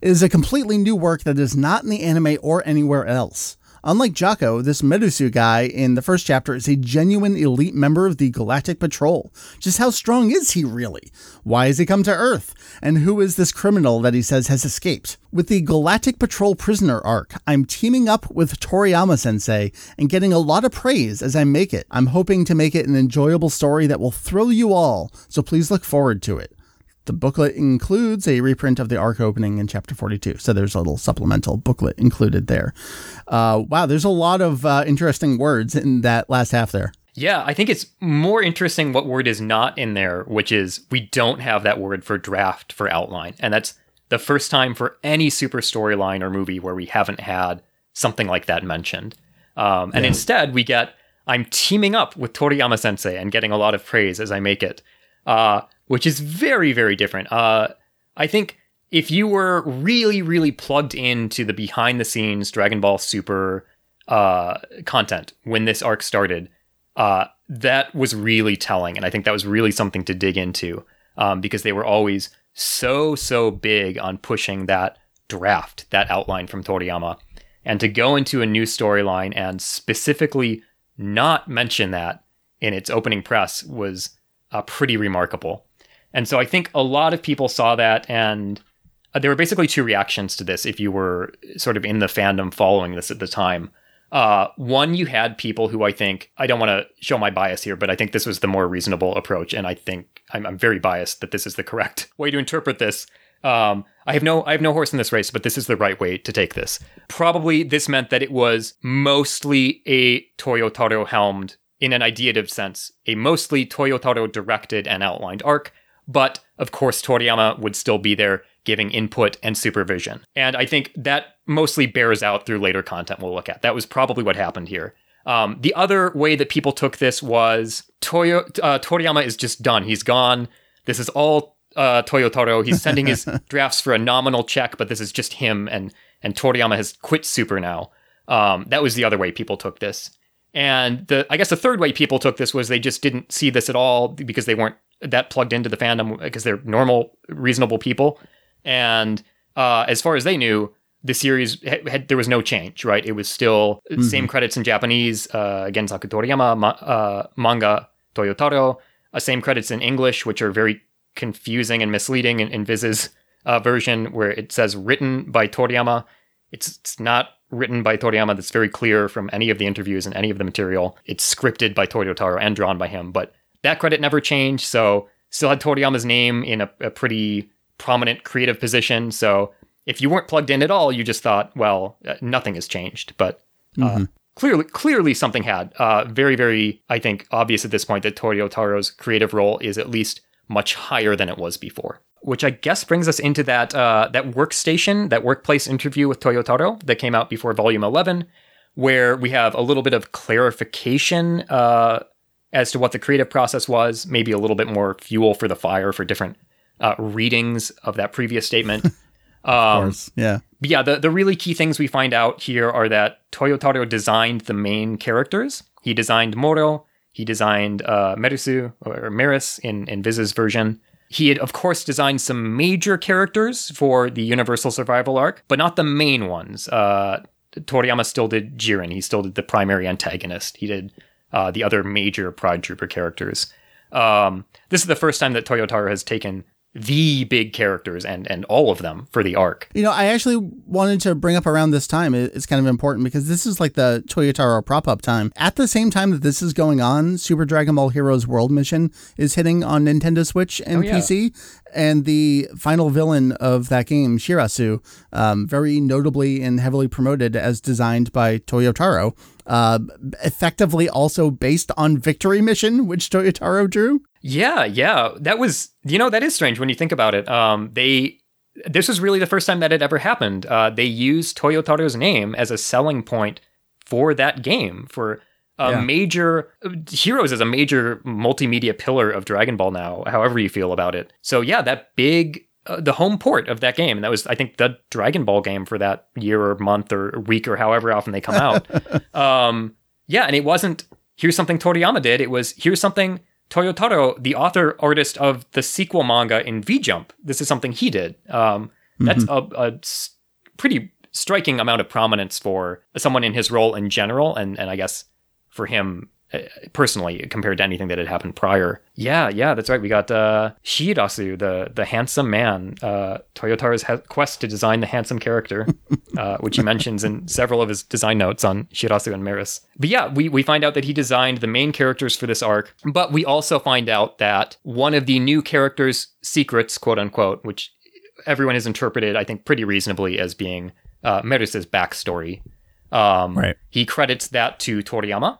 [SPEAKER 1] It is a completely new work that is not in the anime or anywhere else. Unlike Jaco, this Merusu guy in the first chapter is a genuine elite member of the Galactic Patrol. Just how strong is he really? Why has he come to Earth? And who is this criminal that he says has escaped? With the Galactic Patrol prisoner arc, I'm teaming up with Toriyama sensei and getting a lot of praise as I make it. I'm hoping to make it an enjoyable story that will thrill you all, so please look forward to it. The booklet includes a reprint of the arc opening in chapter 42. So there's a little supplemental booklet included there. Uh, wow, there's a lot of uh, interesting words in that last half there.
[SPEAKER 2] Yeah, I think it's more interesting what word is not in there, which is we don't have that word for draft for outline. And that's the first time for any super storyline or movie where we haven't had something like that mentioned. Um, and yeah. instead, we get I'm teaming up with Toriyama sensei and getting a lot of praise as I make it. Uh, which is very, very different. Uh, I think if you were really, really plugged into the behind the scenes Dragon Ball Super uh, content when this arc started, uh, that was really telling. And I think that was really something to dig into um, because they were always so, so big on pushing that draft, that outline from Toriyama. And to go into a new storyline and specifically not mention that in its opening press was uh, pretty remarkable. And so I think a lot of people saw that and uh, there were basically two reactions to this if you were sort of in the fandom following this at the time. Uh, one, you had people who I think, I don't want to show my bias here, but I think this was the more reasonable approach. And I think I'm, I'm very biased that this is the correct way to interpret this. Um, I have no I have no horse in this race, but this is the right way to take this. Probably this meant that it was mostly a Toyotaro helmed, in an ideative sense, a mostly Toyotaro directed and outlined arc but of course, Toriyama would still be there giving input and supervision. And I think that mostly bears out through later content we'll look at. That was probably what happened here. Um, the other way that people took this was Toyo, uh, Toriyama is just done. He's gone. This is all uh, Toyotaro. He's sending his drafts for a nominal check, but this is just him, and and Toriyama has quit Super now. Um, that was the other way people took this. And the I guess the third way people took this was they just didn't see this at all because they weren't that plugged into the fandom because they're normal, reasonable people. And uh, as far as they knew, the series had, had, there was no change, right? It was still mm-hmm. same credits in Japanese, uh, Gensaku Toriyama, ma- uh, manga Toyotaro, uh, same credits in English, which are very confusing and misleading in, in Viz's uh, version, where it says written by Toriyama. It's, it's not written by Toriyama. That's very clear from any of the interviews and any of the material. It's scripted by Toyotaro and drawn by him, but that credit never changed, so still had Toriyama's name in a, a pretty prominent creative position. So if you weren't plugged in at all, you just thought, well, uh, nothing has changed. But uh, mm-hmm. clearly, clearly something had. Uh, very, very, I think, obvious at this point that Toyotaro's creative role is at least much higher than it was before. Which I guess brings us into that uh, that workstation, that workplace interview with Toyotaro that came out before Volume 11, where we have a little bit of clarification uh, as to what the creative process was, maybe a little bit more fuel for the fire for different uh, readings of that previous statement.
[SPEAKER 1] of course, um, yeah.
[SPEAKER 2] Yeah, the, the really key things we find out here are that Toyotaro designed the main characters. He designed Moro, he designed uh, Merusu, or Merus in, in Viz's version. He had, of course, designed some major characters for the Universal Survival arc, but not the main ones. Uh, Toriyama still did Jiren. He still did the primary antagonist. He did uh, the other major Pride Trooper characters. Um, this is the first time that Toyotaro has taken the big characters and and all of them for the arc.
[SPEAKER 1] You know, I actually wanted to bring up around this time. It's kind of important because this is like the Toyotaro prop up time. At the same time that this is going on, Super Dragon Ball Heroes World Mission is hitting on Nintendo Switch and oh, yeah. PC, and the final villain of that game, Shirasu, um, very notably and heavily promoted as designed by Toyotaro. Uh, effectively also based on Victory Mission, which Toyotaro drew.
[SPEAKER 2] Yeah, yeah, that was you know that is strange when you think about it. Um, they this was really the first time that had ever happened. Uh, they used Toyotaro's name as a selling point for that game for a
[SPEAKER 1] Yeah.
[SPEAKER 2] major Heroes is a major multimedia pillar of Dragon Ball now, however you feel about it. So yeah, that big uh, the home port of that game. And that was I think the Dragon Ball game for that year or month or week or however often they come out. um yeah, and it wasn't here's something Toriyama did. It was here's something Toyotaro, the author artist of the sequel manga in V Jump. This is something he did. Um that's a pretty striking amount of prominence for someone in his role in general and and I guess for him personally compared to anything that had happened prior. Yeah, yeah, that's right. We got uh, Shirasu, the the handsome man, uh, Toyotaro's ha- quest to design the handsome character, uh, which he mentions in several of his design notes on Shirasu and Merus. But yeah, we, we find out that he designed the main characters for this arc, but we also find out that one of the new characters' secrets, quote unquote, which everyone has interpreted, I think, pretty reasonably as being uh, Merus's backstory. Um,
[SPEAKER 1] Right.
[SPEAKER 2] He credits that to Toriyama.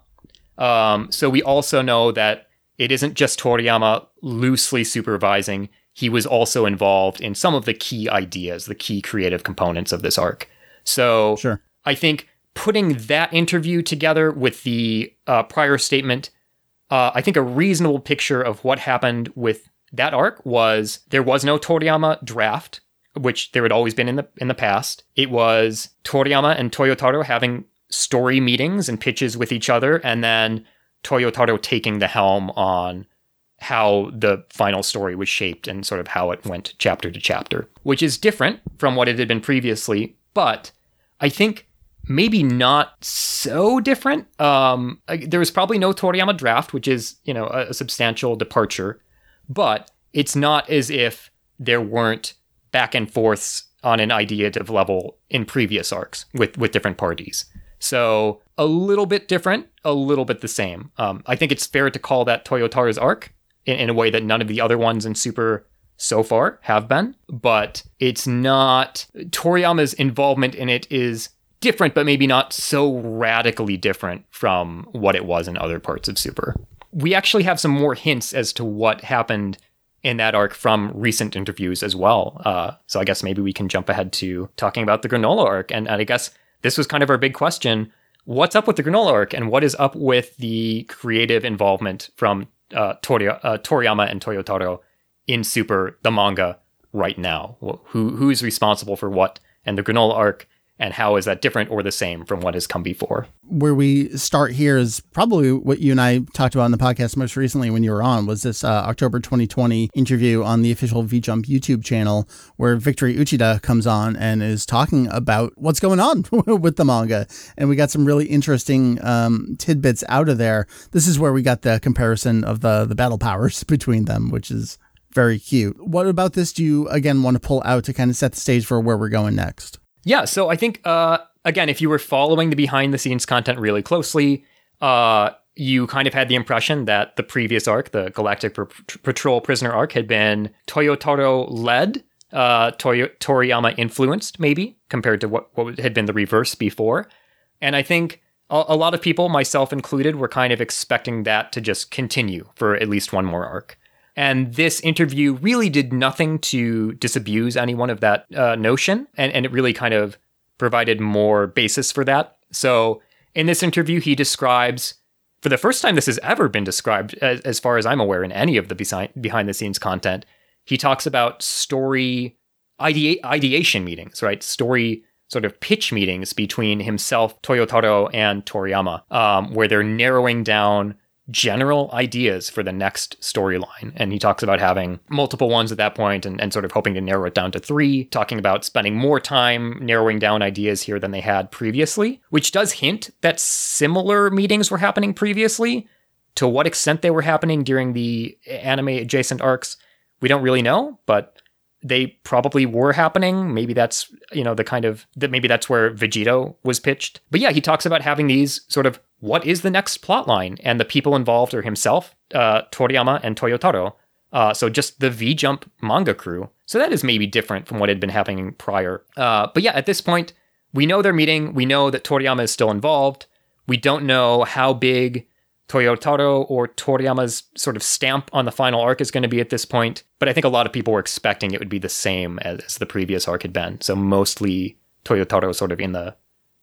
[SPEAKER 2] Um, so we also know that it isn't just Toriyama loosely supervising. He was also involved in some of the key ideas, the key creative components of this arc. So
[SPEAKER 1] Sure.
[SPEAKER 2] I think putting that interview together with the uh, prior statement, uh, I think a reasonable picture of what happened with that arc was there was no Toriyama draft, which there had always been in the in the past. It was Toriyama and Toyotaro having story meetings and pitches with each other, and then Toyotaro taking the helm on how the final story was shaped and sort of how it went chapter to chapter, which is different from what it had been previously, but I think maybe not so different. Um, there was probably no Toriyama draft, which is you know a, a substantial departure, but it's not as if there weren't back and forths on an ideative level in previous arcs with with different parties. So a little bit different, a little bit the same. Um, I think it's fair to call that Toyotaro's arc in, in a way that none of the other ones in Super so far have been, but it's not Toriyama's involvement in it is different, but maybe not so radically different from what it was in other parts of Super. We actually have some more hints as to what happened in that arc from recent interviews as well. Uh, so I guess maybe we can jump ahead to talking about the Granola arc. And, and I guess this was kind of our big question. What's up with the Granola arc and what is up with the creative involvement from uh, Tori- uh, Toriyama and Toyotaro in Super, the manga, right now? Who Who's responsible for what? And the Granola arc, and how is that different or the same from what has come before?
[SPEAKER 1] where we start here is probably what you and I talked about in the podcast most recently when you were on was this uh, October 2020 interview on the official VJump YouTube channel where Victory Uchida comes on and is talking about what's going on with the manga. And we got some really interesting um, tidbits out of there. This is where we got the comparison of the, the battle powers between them, which is very cute. What about this do you, again, want to pull out to kind of set the stage for where we're going next?
[SPEAKER 2] Yeah, so I think uh, again, if you were following the behind the scenes content really closely, uh, you kind of had the impression that the previous arc, the Galactic Patrol Prisoner arc, had been Toyotaro led, uh, Toyo- Toriyama influenced, maybe compared to what what had been the reverse before. And I think a, a lot of people, myself included, were kind of expecting that to just continue for at least one more arc. And this interview really did nothing to disabuse anyone of that uh, notion, and, and it really kind of provided more basis for that. So, in this interview, he describes, for the first time this has ever been described, as, as far as I'm aware, in any of the behind the scenes content, he talks about story idea- ideation meetings, right? Story sort of pitch meetings between himself, Toyotaro, and Toriyama, um, where they're narrowing down general ideas for the next storyline. And he talks about having multiple ones at that point and, and sort of hoping to narrow it down to three, talking about spending more time narrowing down ideas here than they had previously, which does hint that similar meetings were happening previously. To what extent they were happening during the anime adjacent arcs, we don't really know, but they probably were happening. Maybe that's, you know, the kind of that maybe that's where Vegito was pitched. But yeah, he talks about having these sort of what is the next plot line? And the people involved are himself, uh, Toriyama, and Toyotaro. Uh, so just the V Jump manga crew. So that is maybe different from what had been happening prior. Uh, but yeah, at this point, we know they're meeting. We know that Toriyama is still involved. We don't know how big Toyotaro or Toriyama's sort of stamp on the final arc is going to be at this point. But I think a lot of people were expecting it would be the same as, as the previous arc had been. So mostly Toyotaro sort of in the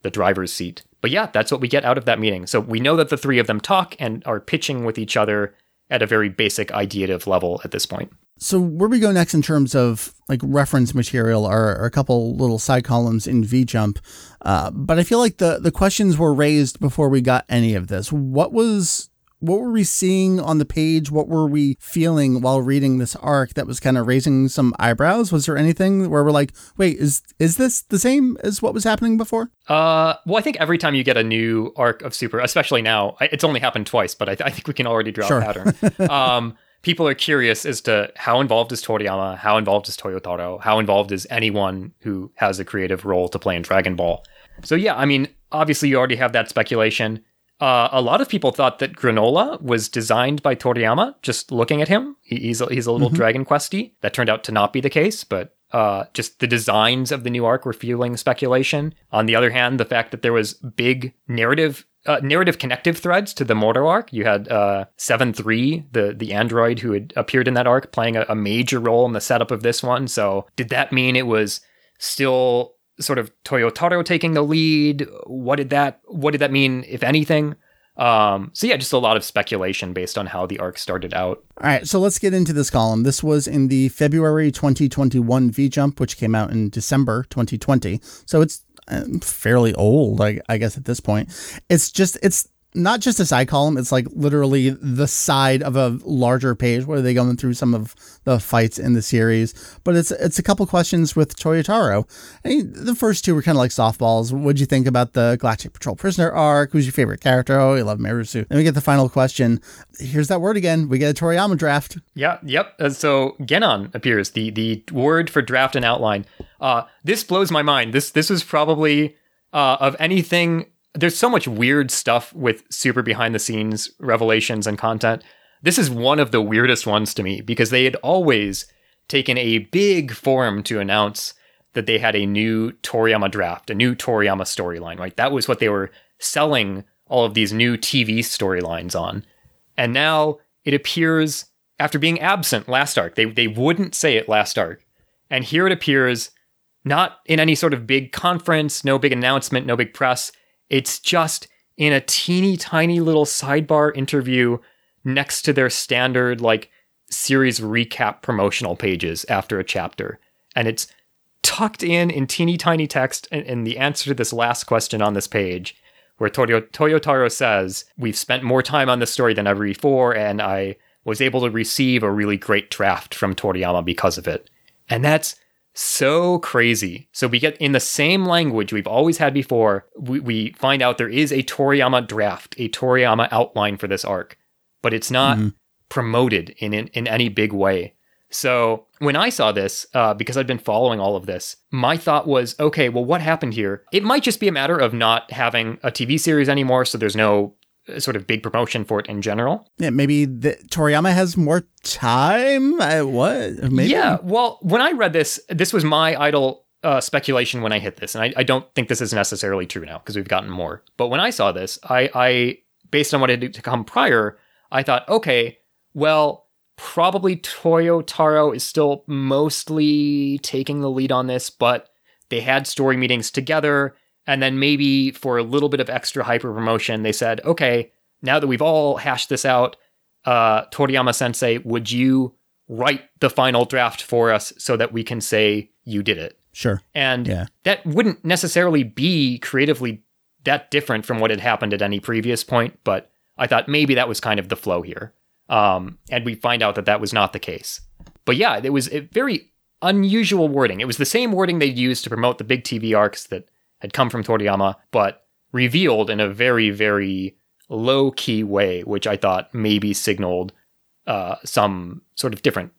[SPEAKER 2] the driver's seat. But yeah, that's what we get out of that meeting. So we know that the three of them talk and are pitching with each other at a very basic ideative level at this point.
[SPEAKER 1] So where we go next in terms of like reference material are, are a couple little side columns in VJump, uh, but I feel like the the questions were raised before we got any of this. What was what were we seeing on the page? What were we feeling while reading this arc that was kind of raising some eyebrows? Was there anything where we're like, wait, is is this the same as what was happening before?
[SPEAKER 2] Uh, well, I think every time you get a new arc of Super, especially now, it's only happened twice, but I, th- I think we can already draw sure. a pattern. um, people are curious as to how involved is Toriyama, how involved is Toyotaro, how involved is anyone who has a creative role to play in Dragon Ball. So yeah, I mean, obviously you already have that speculation. Uh, a lot of people thought that Granola was designed by Toriyama. Just looking at him, he, he's a, he's a little mm-hmm. Dragon Questy. That turned out to not be the case, but uh, just the designs of the new arc were fueling speculation. On the other hand, the fact that there was big narrative uh, narrative connective threads to the Moro arc. You had uh, Seven Three, the the android who had appeared in that arc, playing a, a major role in the setup of this one. So, did that mean it was still sort of Toyotaro taking the lead? What did that What did that mean, if anything? Um, so yeah, just a lot of speculation based on how the arc started out.
[SPEAKER 1] All right, so let's get into this column. This was in the February 2021 V Jump, which came out in December 2020. So it's uh, fairly old, I, I guess at this point. It's just it's not just a side column, it's like literally the side of a larger page where they going through some of the fights in the series. But it's it's a couple questions with Toyotaro. The first two were kind of like softballs. What'd you think about the Galactic Patrol prisoner arc? Who's your favorite character? Oh, I love Merusu. Then we get the final question. Here's that word again. We get a Toriyama draft.
[SPEAKER 2] Yeah, yep. Uh, so Genon appears, the the word for draft and outline. Uh, this blows my mind. This this was probably uh, of anything there's so much weird stuff with super behind the scenes revelations and content. This is one of the weirdest ones to me because they had always taken a big forum to announce that they had a new Toriyama draft, a new Toriyama storyline, right? That was what they were selling all of these new TV storylines on. And now it appears after being absent last arc, they, they wouldn't say it last arc. And here it appears not in any sort of big conference, no big announcement, no big press. It's just in a teeny tiny little sidebar interview next to their standard like series recap promotional pages after a chapter. And it's tucked in in teeny tiny text in, the answer to this last question on this page, where Toyo, Toyotaro says, We've spent more time on this story than ever before, and I was able to receive a really great draft from Toriyama because of it. And that's so crazy. So we get in the same language we've always had before, we, we find out there is a Toriyama draft, a Toriyama outline for this arc, but it's not mm-hmm. promoted in, in, in any big way. So when I saw this, uh, because I'd been following all of this, my thought was, okay, well, what happened here? It might just be a matter of not having a TV series anymore, so there's no sort of big promotion for it in general.
[SPEAKER 1] Yeah, maybe the, Toriyama has more time. I, what? Maybe.
[SPEAKER 2] Yeah. Well, when I read this, this was my idle uh, speculation when I hit this, and I, I don't think this is necessarily true now because we've gotten more. But when I saw this, I, I based on what had come prior, I thought, okay, well, probably Toyotaro is still mostly taking the lead on this, but they had story meetings together and then maybe for a little bit of extra hyper promotion, they said, okay, now that we've all hashed this out, uh, Toriyama sensei, would you write the final draft for us so that we can say you did it?
[SPEAKER 1] Sure.
[SPEAKER 2] And yeah. that wouldn't necessarily be creatively that different from what had happened at any previous point, but I thought maybe that was kind of the flow here. Um, and we find out that that was not the case. But yeah, it was a very unusual wording. It was the same wording they'd used to promote the big TV arcs that had come from Toriyama, but revealed in a very, very low key way, which I thought maybe signaled uh, some sort of different,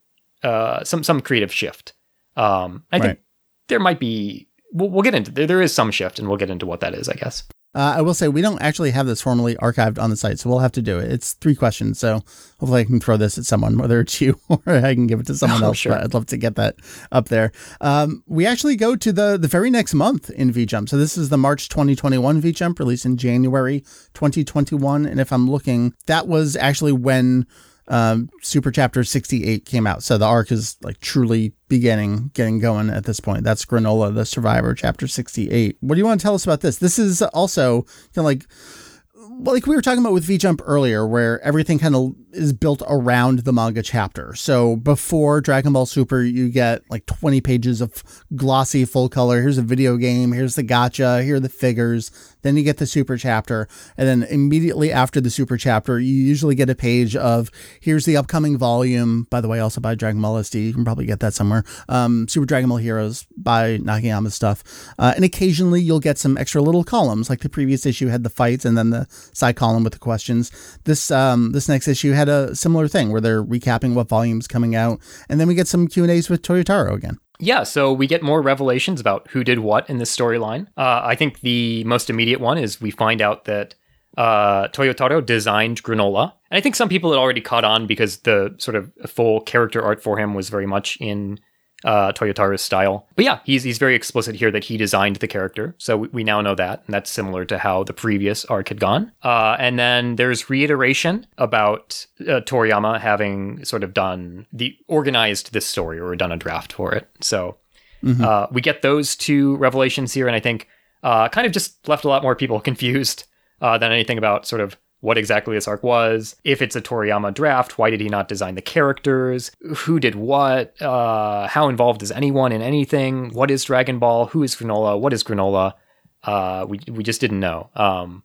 [SPEAKER 2] uh, some some creative shift. Um, I right. think there might be. We'll, we'll get into there. There is some shift, and we'll get into what that is, I guess.
[SPEAKER 1] Uh, I will say we don't actually have this formally archived on the site, so we'll have to do it. It's three questions, so hopefully I can throw this at someone, whether it's you or I can give it to someone oh, else. Sure. But I'd love to get that up there. Um, we actually go to the the very next month in VJump. So this is the March 2021 VJump, released in January 2021. And if I'm looking, that was actually when um, Super Chapter 68 came out. So the arc is like truly beginning, getting going at this point. That's Granola, the Survivor, Chapter 68. What do you want to tell us about this? This is also kind of like like we were talking about with V Jump earlier, where everything kind of is built around the manga chapter. So before Dragon Ball Super, you get like 20 pages of glossy full color. Here's a video game. Here's the gacha. Here are the figures. Then you get the super chapter. And then immediately after the super chapter, you usually get a page of here's the upcoming volume. By the way, also by Dragon Ball SD. You can probably get that somewhere. Um, super Dragon Ball Heroes by Nagayama stuff. Uh, and occasionally you'll get some extra little columns, like the previous issue had the fights and then the side column with the questions. This um, this next issue had a similar thing where they're recapping what volume's coming out, and then we get some Q and A's with Toyotaro again.
[SPEAKER 2] Yeah, so we get more revelations about who did what in this storyline. Uh, I think the most immediate one is we find out that uh, Toyotaro designed Granola. And I think some people had already caught on because the sort of full character art for him was very much in uh, Toyotaro's style. But yeah, he's he's very explicit here that he designed the character, so we, we now know that, and that's similar to how the previous arc had gone. Uh, and then there's reiteration about uh, Toriyama having sort of done the organized this story or done a draft for it. So mm-hmm. uh, we get those two revelations here, and I think uh, kind of just left a lot more people confused uh, than anything about sort of what exactly this arc was. If it's a Toriyama draft, why did he not design the characters? Who did what? Uh, how involved is anyone in anything? What is Dragon Ball? Who is Granola? What is Granola? Uh, we we just didn't know. Um,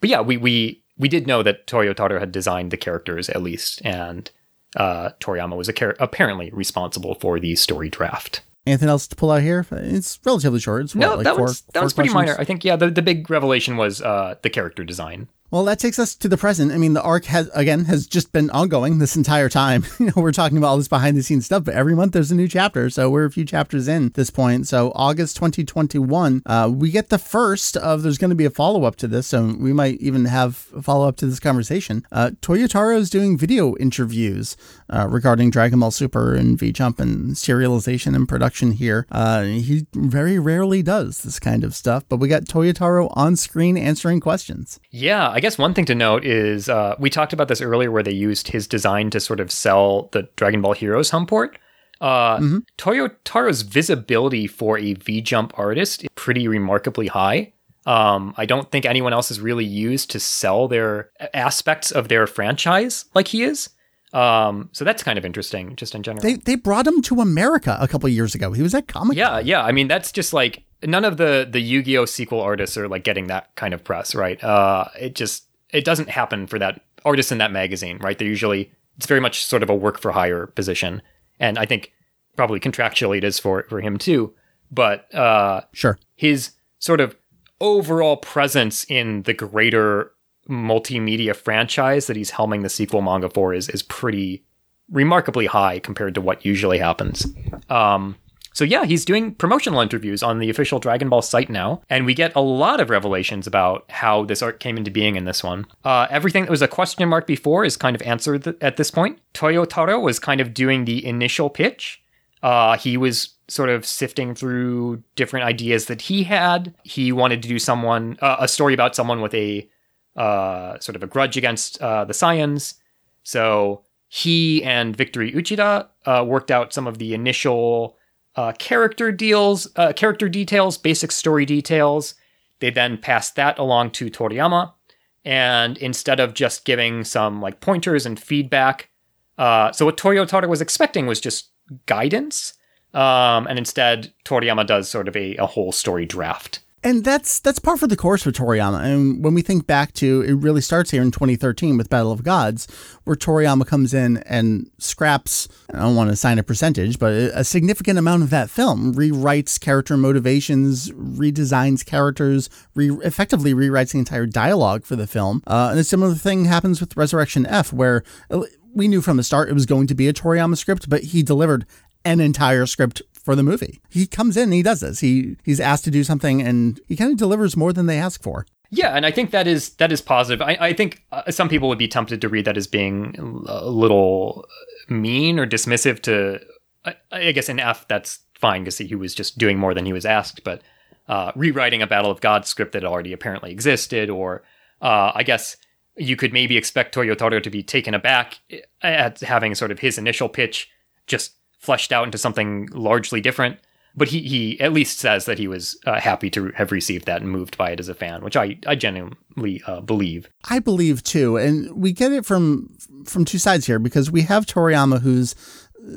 [SPEAKER 2] but yeah, we we we did know that Toyotaro had designed the characters at least, and uh, Toriyama was char- apparently responsible for the story draft.
[SPEAKER 1] Anything else to pull out here? It's relatively short. It's what,
[SPEAKER 2] no,
[SPEAKER 1] like
[SPEAKER 2] that
[SPEAKER 1] four,
[SPEAKER 2] was that was pretty minor. I think yeah, the, the big revelation was uh, the character design.
[SPEAKER 1] Well, that takes us to the present. I mean, the arc has again has just been ongoing this entire time. you know, we're talking about all this behind the scenes stuff, but every month there's a new chapter. So we're a few chapters in at this point. So August 2021, uh, we get the first of. There's going to be a follow up to this, so we might even have a follow up to this conversation. Uh, Toyotaro is doing video interviews uh, regarding Dragon Ball Super and V Jump and serialization and production here. Uh, he very rarely does this kind of stuff, but we got Toyotaro on screen answering questions.
[SPEAKER 2] Yeah. Guess one thing to note is uh, we talked about this earlier, where they used his design to sort of sell the Dragon Ball Heroes home port. Uh, mm-hmm. Toyotaro's visibility for a V Jump artist is pretty remarkably high. Um, I don't think anyone else is really used to sell their aspects of their franchise like he is. Um, so that's kind of interesting, just in general.
[SPEAKER 1] They they brought him to America a couple years ago. He was at Comic.
[SPEAKER 2] Yeah, yeah. I mean, that's just like none of the the Yu-Gi-Oh sequel artists are like getting that kind of press, right? Uh, it just it doesn't happen for that artist in that magazine, right? They're usually it's very much sort of a work for hire position, and I think probably contractually it is for for him too. But uh,
[SPEAKER 1] sure,
[SPEAKER 2] his sort of overall presence in the greater multimedia franchise that he's helming the sequel manga for is is pretty remarkably high compared to what usually happens. Um, so yeah, he's doing promotional interviews on the official Dragon Ball site now, and we get a lot of revelations about how this art came into being in this one. Uh, everything that was a question mark before is kind of answered th- at this point. Toyotaro was kind of doing the initial pitch. Uh, he was sort of sifting through different ideas that he had. He wanted to do someone uh, a story about someone with a uh, sort of a grudge against uh, the Saiyans. So he and Victory Uchida uh, worked out some of the initial uh, character deals, uh, character details, basic story details. They then passed that along to Toriyama, and instead of just giving some like pointers and feedback, uh, so what Toyotaro was expecting was just guidance, um, and instead Toriyama does sort of a, a whole story draft.
[SPEAKER 1] And that's that's par for the course for Toriyama. And when we think back to it, really starts here in 2013 with Battle of Gods, where Toriyama comes in and scraps. I don't want to assign a percentage, but a significant amount of that film rewrites character motivations, redesigns characters, re- effectively rewrites the entire dialogue for the film. Uh, and a similar thing happens with Resurrection F, where uh, we knew from the start it was going to be a Toriyama script, but he delivered an entire script for the movie. He comes in and he does this. He he's asked to do something and he kind of delivers more than they ask for.
[SPEAKER 2] Yeah, and I think that is that is positive. I, I think uh, some people would be tempted to read that as being a little mean or dismissive to. I, I guess in F that's fine because he was just doing more than he was asked, but uh, rewriting a Battle of Gods script that already apparently existed, or uh, I guess you could maybe expect Toyotaro to be taken aback at having sort of his initial pitch just fleshed out into something largely different. But he, he at least says that he was uh, happy to have received that and moved by it as a fan, which I, I genuinely uh, believe.
[SPEAKER 1] I believe too, and we get it from from two sides here because we have Toriyama, who's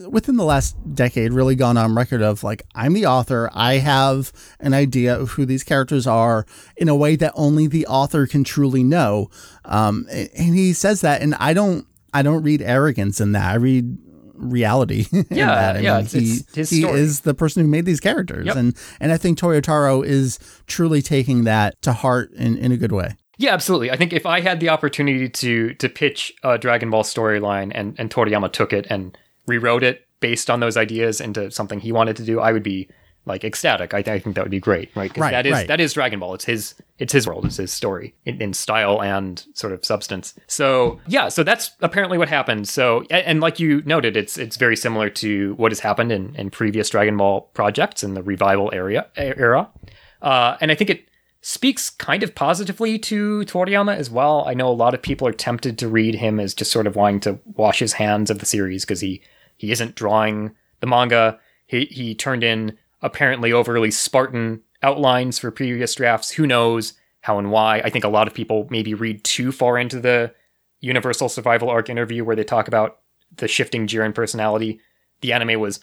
[SPEAKER 1] within the last decade really gone on record of like I'm the author I have an idea of who these characters are in a way that only the author can truly know um, and he says that and I don't I don't read arrogance in that I read reality
[SPEAKER 2] yeah yeah it's,
[SPEAKER 1] he,
[SPEAKER 2] it's his
[SPEAKER 1] he
[SPEAKER 2] story.
[SPEAKER 1] is the person who made these characters
[SPEAKER 2] Yep.
[SPEAKER 1] and and I think Toyotaro is truly taking that to heart in, in a good way
[SPEAKER 2] Yeah, absolutely. I think if I had the opportunity to to pitch a Dragon Ball storyline and and Toriyama took it and rewrote it based on those ideas into something he wanted to do, I would be like ecstatic. I, I think that would be great, right?
[SPEAKER 1] Right,
[SPEAKER 2] that is
[SPEAKER 1] right.
[SPEAKER 2] that is Dragon Ball. It's his it's his world. It's his story in, in style and sort of substance. So yeah, so that's apparently what happened. So and like you noted, it's it's very similar to what has happened in, in previous Dragon Ball projects in the revival area era. Uh, and I think it speaks kind of positively to Toriyama as well. I know a lot of people are tempted to read him as just sort of wanting to wash his hands of the series because he he isn't drawing the manga. He he turned in apparently overly Spartan outlines for previous drafts. Who knows how and why? I think a lot of people maybe read too far into the Universe Survival Arc interview where they talk about the shifting Jiren personality. The anime was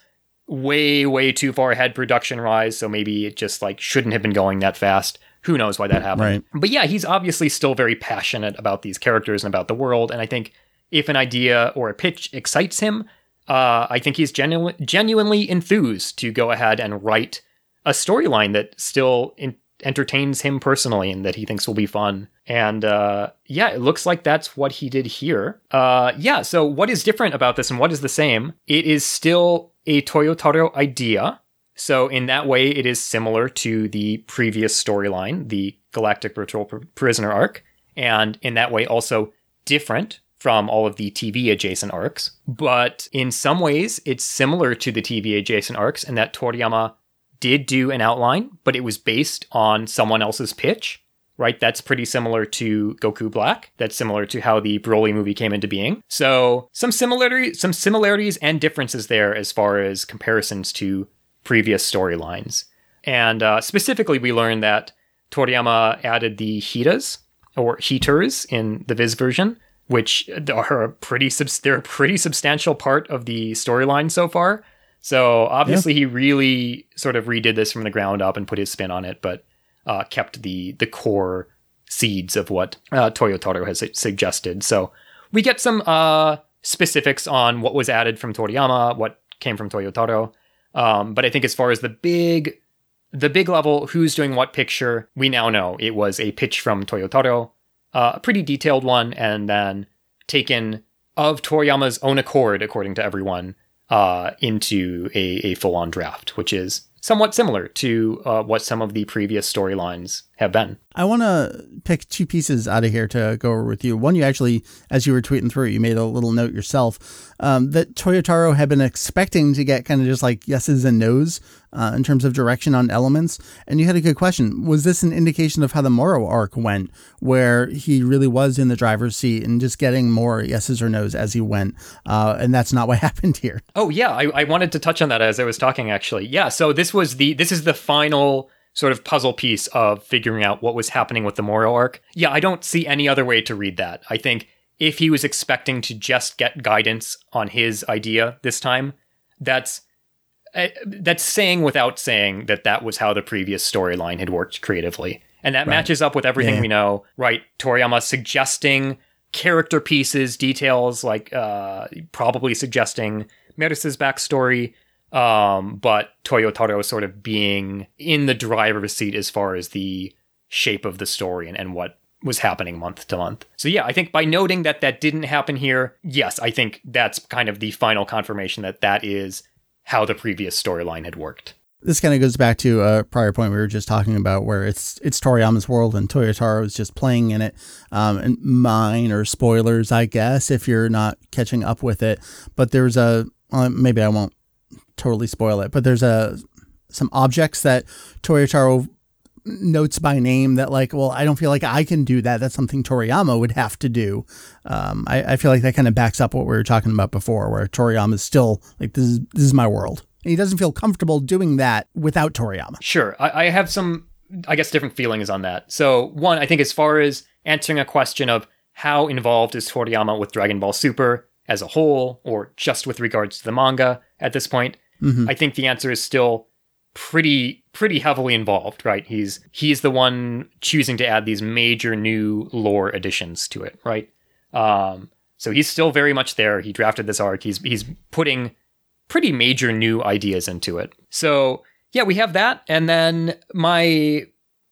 [SPEAKER 2] way way too far ahead production wise so maybe it just like shouldn't have been going that fast who knows why that happened
[SPEAKER 1] Right.
[SPEAKER 2] but yeah he's obviously still very passionate about these characters and about the world and i think if an idea or a pitch excites him uh, i think he's genu- genuinely enthused to go ahead and write a storyline that still in- entertains him personally and that he thinks will be fun. And uh, yeah, it looks like that's what he did here. Uh, yeah, so what is different about this and what is the same? It is still a Toyotaro idea. So in that way, it is similar to the previous storyline, the Galactic Patrol Pr- Prisoner arc, and in that way also different from all of the TV adjacent arcs. But in some ways, it's similar to the TV adjacent arcs in that Toriyama did do an outline, but it was based on someone else's pitch, right? That's pretty similar to Goku Black. That's similar to how the Broly movie came into being. So some similarity, some similarities and differences there as far as comparisons to previous storylines. And uh, specifically, we learned that Toriyama added the Hitas or heaters in the Viz version, which are a pretty subs- they're a pretty substantial part of the storyline so far. So obviously, he really sort of redid this from the ground up and put his spin on it, but uh, kept the the core seeds of what uh, Toyotaro has suggested. So we get some uh, specifics on what was added from Toriyama, what came from Toyotaro. Um, but I think as far as the big the big level, who's doing what picture, we now know it was a pitch from Toyotaro, uh, a pretty detailed one, and then taken of Toriyama's own accord, according to everyone, uh, into a, a full on draft, which is somewhat similar to uh, what some of the previous storylines have been.
[SPEAKER 1] I want to pick two pieces out of here to go over with you. One, you actually, as you were tweeting through, you made a little note yourself um, that Toyotaro had been expecting to get kind of just like yeses and nos uh, in terms of direction on elements. And you had a good question. Was this an indication of how the Moro arc went, where he really was in the driver's seat and just getting more yeses or nos as he went? Uh, and that's not what happened here.
[SPEAKER 2] Oh yeah, I, I wanted to touch on that as I was talking actually. Yeah, so this was the this is the final sort of puzzle piece of figuring out what was happening with the Moro arc. Yeah, I don't see any other way to read that. I think if he was expecting to just get guidance on his idea this time, that's uh, that's saying without saying that that was how the previous storyline had worked creatively. And that matches up with everything
[SPEAKER 1] Yeah.
[SPEAKER 2] we know, right? Toriyama suggesting character pieces, details, like uh, probably suggesting Merus's backstory, um, but Toyotaro sort of being in the driver's seat as far as the shape of the story and, and what was happening month to month. So yeah, I think by noting that that didn't happen here, yes, I think that's kind of the final confirmation that that is how the previous storyline had worked.
[SPEAKER 1] This kind of goes back to a prior point we were just talking about, where it's it's Toriyama's world and Toyotaro is just playing in it. Um, and mine minor spoilers, I guess, if you're not catching up with it. But there's a well, maybe I won't totally spoil it, but there's a some objects that Toyotaro notes by name that like, well, I don't feel like I can do that. That's something Toriyama would have to do. Um, I, I feel like that kind of backs up what we were talking about before, where Toriyama is still like, this is this is my world. And he doesn't feel comfortable doing that without Toriyama.
[SPEAKER 2] Sure. I, I have some, I guess, different feelings on that. So, one, I think as far as answering a question of how involved is Toriyama with Dragon Ball Super as a whole, or just with regards to the manga at this point,
[SPEAKER 1] Mhm.
[SPEAKER 2] I think the answer is still pretty pretty heavily involved, right? He's he's the one choosing to add these major new lore additions to it, right? Um, so he's still very much there. He drafted this arc. He's he's putting pretty major new ideas into it. So yeah, we have that, and then my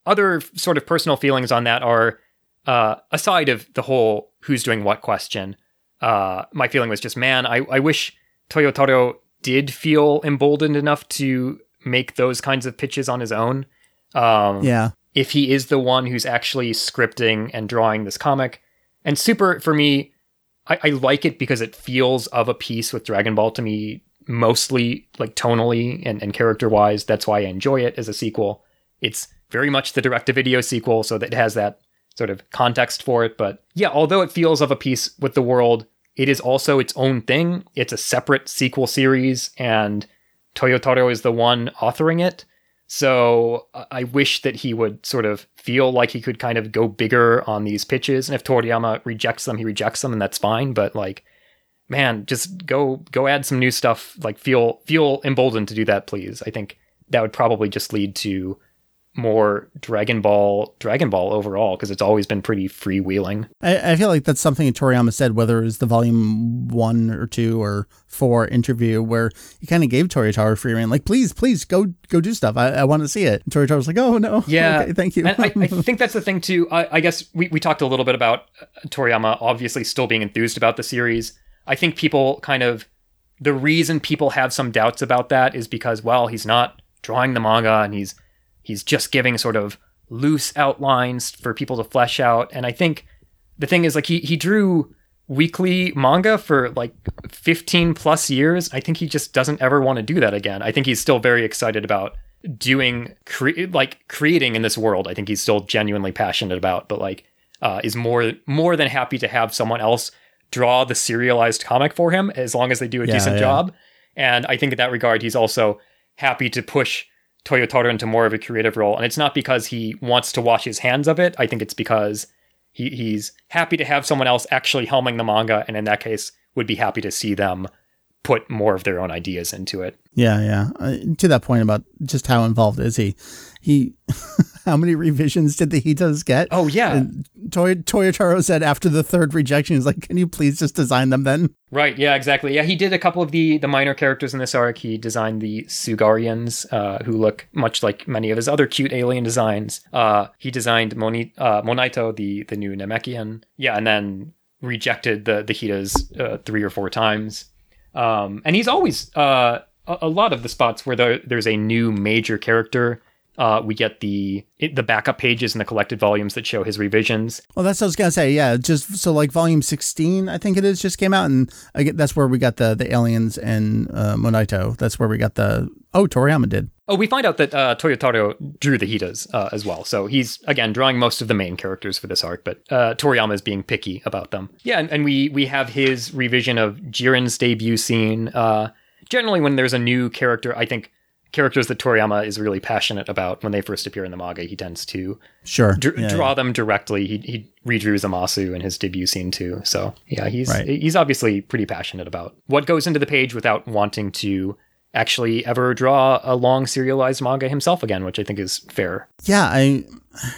[SPEAKER 2] other sort of personal feelings on that are uh, aside of the whole who's doing what question. Uh, my feeling was just, man, I, I wish Toyotaro did feel emboldened enough to make those kinds of pitches on his own. Um,
[SPEAKER 1] Yeah.
[SPEAKER 2] if he is the one who's actually scripting and drawing this comic. And Super, for me, I, I like it because it feels of a piece with Dragon Ball to me, mostly like tonally and, and character wise. That's why I enjoy it as a sequel. It's very much the direct to video sequel, so that it has that sort of context for it. But yeah, although it feels of a piece with the world, it is also its own thing. It's a separate sequel series, and Toyotaro is the one authoring it. So I I wish that he would sort of feel like he could kind of go bigger on these pitches. And if Toriyama rejects them, he rejects them, and that's fine. But like, man, just go go add some new stuff. Like feel feel emboldened to do that, please. I think that would probably just lead to more Dragon Ball Dragon Ball overall because it's always been pretty freewheeling.
[SPEAKER 1] I, I feel like that's something Toriyama said, whether it was the volume one or two or four interview, where he kind of gave Toriyama free reign, like, please, please go go do stuff. I, I want to see it. And Toriyama was like, oh no,
[SPEAKER 2] Yeah,
[SPEAKER 1] okay, thank you.
[SPEAKER 2] and I, I think that's the thing too. I, I guess we, we talked a little bit about uh, Toriyama obviously still being enthused about the series. I think people kind of the reason people have some doubts about that is because well he's not drawing the manga and he's he's just giving sort of loose outlines for people to flesh out. And I think the thing is like he he drew weekly manga for like 15 plus years. I think he just doesn't ever want to do that again. I think he's still very excited about doing cre- like creating in this world. I think he's still genuinely passionate about, but like uh, is more more than happy to have someone else draw the serialized comic for him as long as they do a
[SPEAKER 1] Yeah,
[SPEAKER 2] decent
[SPEAKER 1] yeah.
[SPEAKER 2] job. And I think in that regard, he's also happy to push Toyotaro into more of a creative role. And it's not because he wants to wash his hands of it. I think it's because he, he's happy to have someone else actually helming the manga, and in that case, would be happy to see them put more of their own ideas into it.
[SPEAKER 1] Yeah, yeah. Uh, to that point about just how involved is he? He, how many revisions did the Hitas get?
[SPEAKER 2] Oh yeah,
[SPEAKER 1] And Toy Toyotaro said after the third rejection, he's like, "Can you please just design them then?"
[SPEAKER 2] right. Yeah, exactly. Yeah, he did a couple of the the minor characters in this arc. He designed the Sugarians, uh, who look much like many of his other cute alien designs. Uh, he designed Moni- uh, Monaito, the the new Namekian. Yeah, and then rejected the the Hitas uh, three or four times. Um, and he's always uh, a, a lot of the spots where there, there's a new major character. Uh, we get the the backup pages and the collected volumes that show his revisions.
[SPEAKER 1] Well, that's what I was gonna say. Yeah, just so like volume sixteen, I think it is, just came out, and I get that's where we got the the aliens and uh, Monaito. That's where we got the oh Toriyama did.
[SPEAKER 2] Oh, we find out that uh, Toyotaro drew the Hitas uh, as well. So he's again drawing most of the main characters for this arc, but uh, Toriyama is being picky about them. Yeah, and, and we we have his revision of Jiren's debut scene. Uh, generally, when there's a new character, I think characters that Toriyama is really passionate about when they first appear in the manga, he tends to
[SPEAKER 1] Sure,
[SPEAKER 2] dr-
[SPEAKER 1] Yeah,
[SPEAKER 2] draw
[SPEAKER 1] yeah.
[SPEAKER 2] them directly. He he redrew Zamasu in his debut scene too. So yeah, he's
[SPEAKER 1] Right.
[SPEAKER 2] he's obviously pretty passionate about what goes into the page without wanting to actually ever draw a long serialized manga himself again, which I think is fair.
[SPEAKER 1] Yeah, I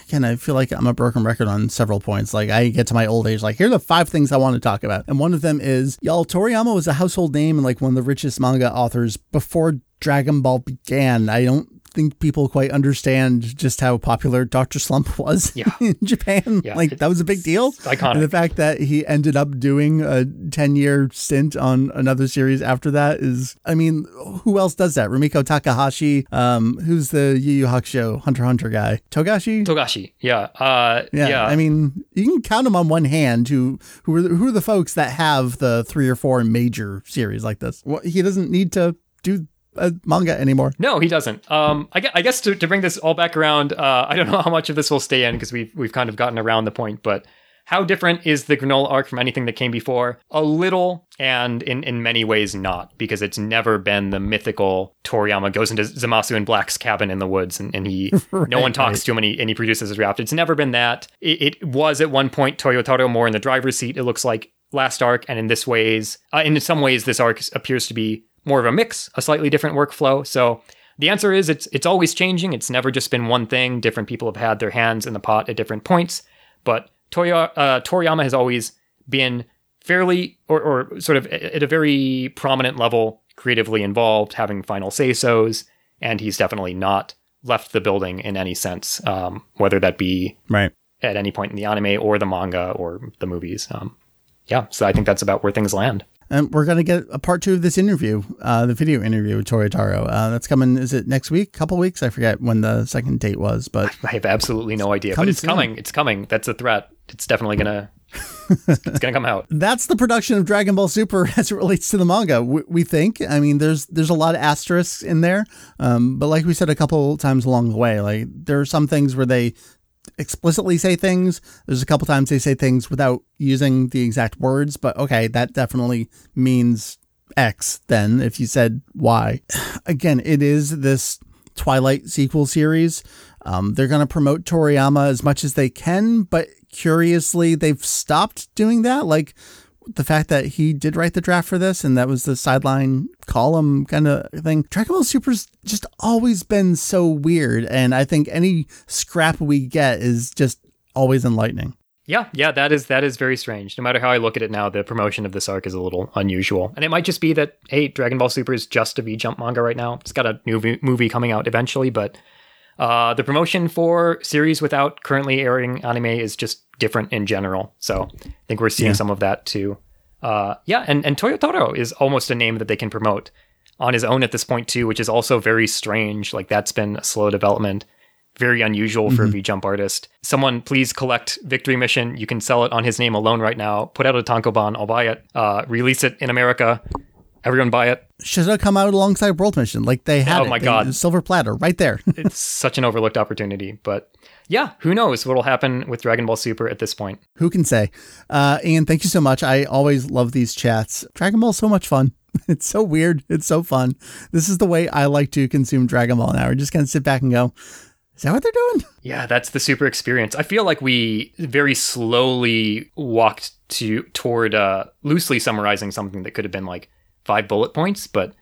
[SPEAKER 1] again I feel like I'm a broken record on several points. Like I get to my old age, like here are the five things I want to talk about, and one of them is y'all. Toriyama was a household name and like one of the richest manga authors before Dragon Ball began. I don't think people quite understand just how popular Doctor Slump was
[SPEAKER 2] Yeah.
[SPEAKER 1] in Japan.
[SPEAKER 2] Yeah,
[SPEAKER 1] like that was a big deal.
[SPEAKER 2] iconic.
[SPEAKER 1] And the fact that he ended up doing a 10 year stint on another series after that is, I mean, who else does that? Rumiko Takahashi, um, who's the Yu Yu Hakusho Hunter Hunter guy? Togashi?
[SPEAKER 2] Togashi, yeah, uh,
[SPEAKER 1] yeah,
[SPEAKER 2] yeah,
[SPEAKER 1] I mean, you can count them on one hand. Who who are the, who are the folks that have the three or four major series like this? Well, he doesn't need to do a manga anymore.
[SPEAKER 2] No, he doesn't. Um, I, gue- I guess to, to bring this all back around, uh, I don't know how much of this will stay in because we've we've kind of gotten around the point, but how different is the Granolah arc from anything that came before? A little, and in, in many ways not, because it's never been the mythical Toriyama goes into Zamasu and Black's cabin in the woods and, and he no one talks
[SPEAKER 1] right.
[SPEAKER 2] to him and he, and he produces his raft. It's never been that. It, it was at one point Toyotaro more in the driver's seat, it looks like last arc, and in this ways, uh, in some ways, this arc appears to be more of a mix, a slightly different workflow. So the answer is it's it's always changing. It's never just been one thing. Different people have had their hands in the pot at different points, but Toya, uh, Toriyama has always been fairly or, or sort of at a very prominent level creatively involved, having final say so's, and he's definitely not left the building in any sense, um, whether that be
[SPEAKER 1] Right.
[SPEAKER 2] at any point in the anime or the manga or the movies. Um, yeah, so I think that's about where things land.
[SPEAKER 1] And we're going to get a part two of this interview, uh, the video interview with Toyotaro. Uh, that's coming, is it next week? Couple weeks? I forget when the second date was, but
[SPEAKER 2] I have absolutely no idea, but it's
[SPEAKER 1] soon.
[SPEAKER 2] coming. It's coming. That's a threat. It's definitely gonna. it's gonna come out.
[SPEAKER 1] that's the production of Dragon Ball Super as it relates to the manga. We, we think. I mean, there's there's a lot of asterisks in there, um, but like we said a couple times along the way, like there are some things where they explicitly say things. There's a couple times they say things without using the exact words, but okay, that definitely means X. Then if you said Y, again, it is this Twilight sequel series. Um, they're going to promote Toriyama as much as they can, but curiously, they've stopped doing that. Like the fact that he did write the draft for this and that was the sideline column kind of thing. Dragon Ball Super's just always been so weird. And I think any scrap we get is just always enlightening.
[SPEAKER 2] Yeah, yeah, that is that is very strange. No matter how I look at it now, the promotion of this arc is a little unusual, and it might just be that hey, Dragon Ball Super is just a V Jump manga right now. It's got a new v- movie coming out eventually, but uh, the promotion for series without currently airing anime is just different in general. So I think we're seeing
[SPEAKER 1] Yeah.
[SPEAKER 2] some of that too. Uh, yeah, and and Toyotaro is almost a name that they can promote on his own at this point too, which is also very strange. Like that's been a slow development very unusual for a V Jump artist. Someone please collect Victory Mission. You can sell it on his name alone right now. Put out a Tankobon. I'll buy it. Uh, release it in America. Everyone buy it.
[SPEAKER 1] Should have come out alongside World Mission. Like they had
[SPEAKER 2] Oh
[SPEAKER 1] it.
[SPEAKER 2] my
[SPEAKER 1] They-
[SPEAKER 2] God.
[SPEAKER 1] Silver platter right there.
[SPEAKER 2] It's such an overlooked opportunity. But yeah, who knows what'll happen with Dragon Ball Super at this point.
[SPEAKER 1] Who can say? Uh, Ian, thank you so much. I always love these chats. Dragon Ball's so much fun. It's so weird. It's so fun. This is the way I like to consume Dragon Ball now. We're just going to sit back and go, is that what they're doing?
[SPEAKER 2] Yeah, that's the super experience. I feel like we very slowly walked to toward uh, loosely summarizing something that could have been like five bullet points, but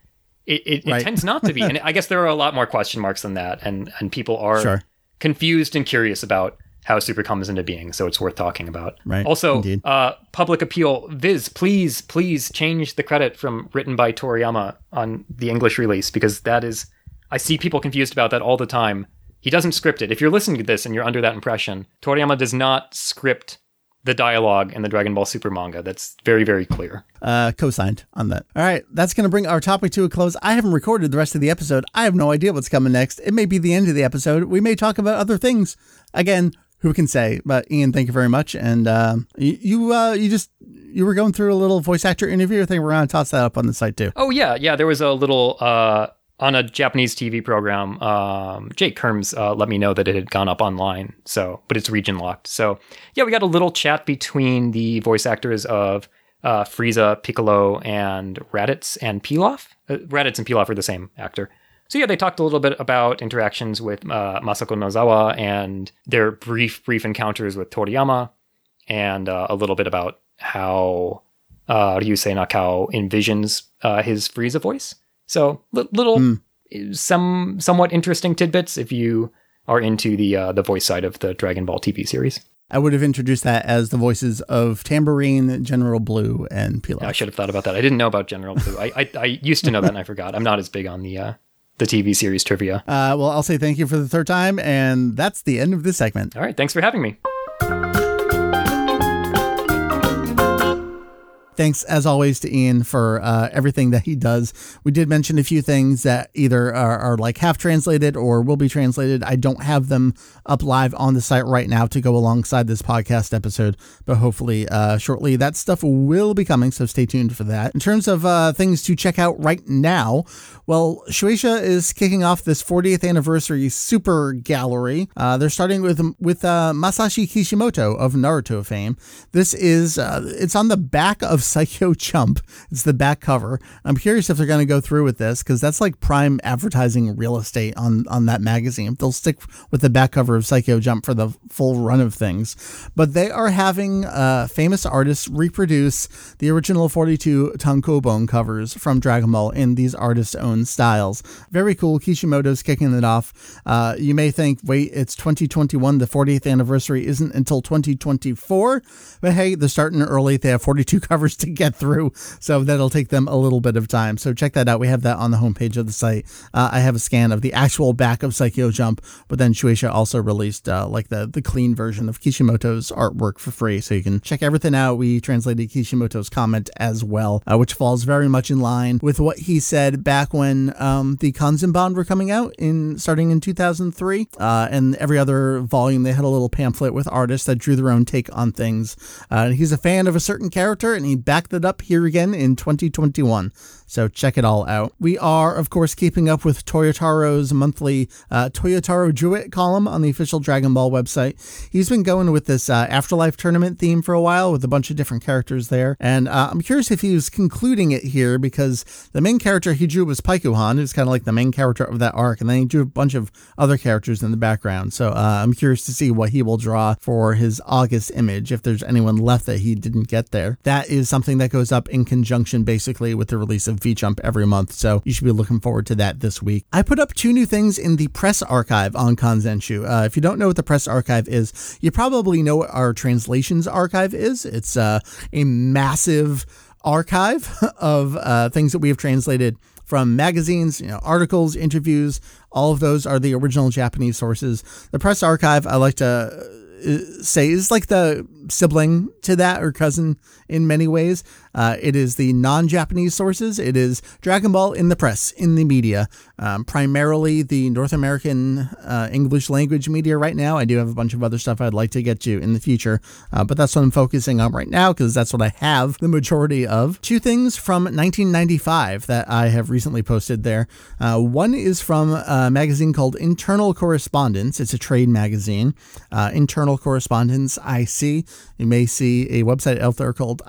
[SPEAKER 2] it, it, it tends not to be. and I guess there are a lot more question marks than that, and and people are
[SPEAKER 1] Sure.
[SPEAKER 2] confused and curious about how super comes into being. So it's worth talking about.
[SPEAKER 1] Right,
[SPEAKER 2] Also, uh, public appeal. Viz, please, please change the credit from written by Toriyama on the English release because that is. I see people confused about that all the time. He doesn't script it. If you're listening to this and you're under that impression, Toriyama does not script the dialogue in the Dragon Ball Super manga. That's very, very clear.
[SPEAKER 1] Uh, co-signed on that. All right, that's going to bring our topic to a close. I haven't recorded the rest of the episode. I have no idea what's coming next. It may be the end of the episode. We may talk about other things. Again, who can say? But Ian, thank you very much. And uh, you, you, uh, you just you were going through a little voice actor interview. thing. we're going to toss that up on the site too.
[SPEAKER 2] Oh yeah, yeah. There was a little uh, on a Japanese TV program. Um, Jake Kerms uh, let me know that it had gone up online. So, but it's region locked. So yeah, we got a little chat between the voice actors of uh, Frieza, Piccolo, and Raditz and Pilaf. Uh, Raditz and Pilaf are the same actor. So yeah, they talked a little bit about interactions with uh, Masako Nozawa and their brief, brief encounters with Toriyama, and uh, a little bit about how uh, Ryusei Nakao envisions his Frieza voice. So li- little, some somewhat interesting tidbits if you are into the uh, the voice side of the Dragon Ball TV series.
[SPEAKER 1] I would have introduced that as the voices of Tambourine, General Blue, and Pilaf.
[SPEAKER 2] I should have thought about that. I didn't know about General Blue. I, I I used to know that and I forgot. I'm not as big on the uh, the TV series trivia.
[SPEAKER 1] Uh, well, I'll say thank you for the third time, and that's the end of this segment.
[SPEAKER 2] All right, thanks for having me.
[SPEAKER 1] Thanks, as always, to Ian for uh, everything that he does. We did mention a few things that either are, are, like half translated or will be translated. I don't have them up live on the site right now to go alongside this podcast episode, but hopefully uh, shortly that stuff will be coming, so stay tuned for that. In terms of uh, things to check out right now, well, Shueisha is kicking off this 40th anniversary super gallery. Uh, they're starting with with uh, Masashi Kishimoto of Naruto fame. This is uh, it's on the back of Saikyo Jump. It's the back cover. I'm curious if they're going to go through with this because that's like prime advertising real estate on on that magazine. They'll stick with the back cover of Saikyo Jump for the full run of things, but they are having uh, famous artists reproduce the original 42 tankobon covers from Dragon Ball in these artists' own styles. Very cool. Kishimoto's kicking it off. Uh, you may think, wait, it's 2021. The 40th anniversary isn't until 2024, but hey, they're starting early. They have 42 covers to get through, so that'll take them a little bit of time. So check that out. We have that on the homepage of the site. Uh, I have a scan of the actual back of Saikyo Jump, but then Shueisha also released uh, like the the clean version of Kishimoto's artwork for free, so you can check everything out. We translated Kishimoto's comment as well, uh, which falls very much in line with what he said back when um, the Kanzenban were coming out in starting in 2003, uh, and every other volume they had a little pamphlet with artists that drew their own take on things. Uh, he's a fan of a certain character, and he backed it up here again in 2021. So check it all out. We are, of course, keeping up with Toyotaro's monthly uh, Toyotaro Druid column on the official Dragon Ball website. He's been going with this uh, Afterlife tournament theme for a while with a bunch of different characters there. And uh, I'm curious if he was concluding it here because the main character he drew was Paikuhan, who's kind of like the main character of that arc. And then he drew a bunch of other characters in the background. So uh, I'm curious to see what he will draw for his August image, if there's anyone left that he didn't get there. That is something that goes up in conjunction basically with the release of V Jump every month, so you should be looking forward to that this week. I put up two new things in the press archive on Kanzenshuu. Uh, if you don't know what the press archive is, you probably know what our translations archive is. It's uh, a massive archive of uh, things that we have translated from magazines, you know, articles, interviews. All of those are the original Japanese sources. The press archive, I like to uh, say, is like the sibling to that or cousin in many ways. Uh, it is the non Japanese sources. It is Dragon Ball in the press, in the media, um, primarily the North American uh, English language media right now. I do have a bunch of other stuff I'd like to get to in the future, uh, but that's what I'm focusing on right now because that's what I have the majority of. Two things from 1995 that I have recently posted there. Uh, one is from a magazine called Internal Correspondence, it's a trade magazine. Uh, Internal Correspondence IC you may see a website out there called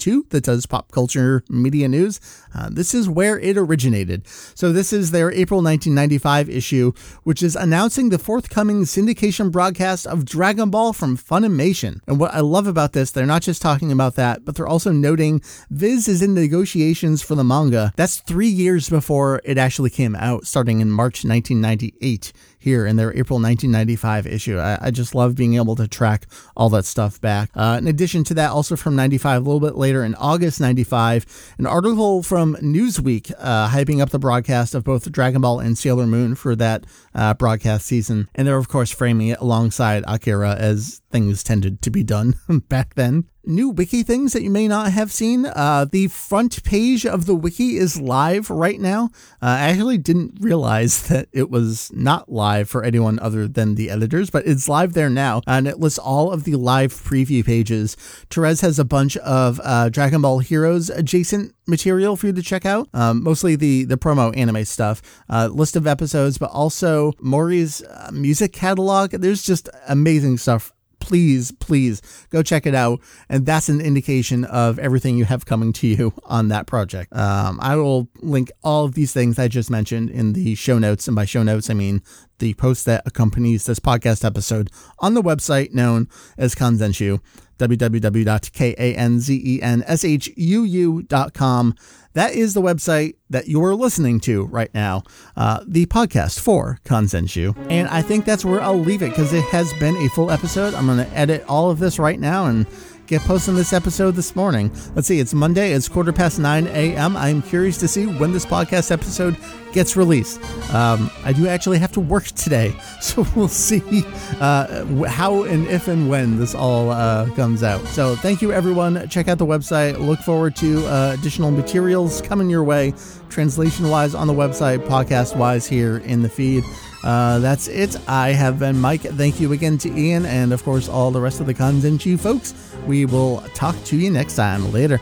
[SPEAKER 1] ICV2 that does pop culture media news. Uh, this is where it originated. So, this is their April 1995 issue, which is announcing the forthcoming syndication broadcast of Dragon Ball from Funimation. And what I love about this, they're not just talking about that, but they're also noting Viz is in negotiations for the manga. That's three years before it actually came out, starting in March 1998 here in their April 1995 issue. I, I just love being able to track all that stuff back. Uh, in addition to that, also from 95, a little bit later in August 95, an article from Newsweek uh, hyping up the broadcast of both Dragon Ball and Sailor Moon for that uh, broadcast season. And they're, of course, framing it alongside Akira as things tended to be done back then new wiki things that you may not have seen. Uh, the front page of the wiki is live right now. Uh, I actually didn't realize that it was not live for anyone other than the editors, but it's live there now, and it lists all of the live preview pages. Therese has a bunch of uh, Dragon Ball Heroes adjacent material for you to check out. Um, mostly the the promo anime stuff, uh, list of episodes, but also Mori's uh, music catalog. There's just amazing stuff please, please go check it out. And that's an indication of everything you have coming to you on that project. Um, I will link all of these things I just mentioned in the show notes. And by show notes, I mean the post that accompanies this podcast episode on the website known as Kanzenshuu, www.kanzenshuu.com. That is the website that you're listening to right now, uh, the podcast for Kanzenshuu. And I think that's where I'll leave it because it has been a full episode. I'm going to edit all of this right now and get posting this episode this morning. Let's see, it's Monday. It's quarter past 9 a.m. I'm curious to see when this podcast episode gets released. Um, I do actually have to work today, so we'll see uh, how and if and when this all uh, comes out. So thank you, everyone. Check out the website. Look forward to uh, additional materials coming your way, translation wise on the website, podcast wise here in the feed. Uh, that's it. I have been Mike. Thank you again to Ian and, of course, all the rest of the Kanzenshuu folks. We will talk to you next time. Later.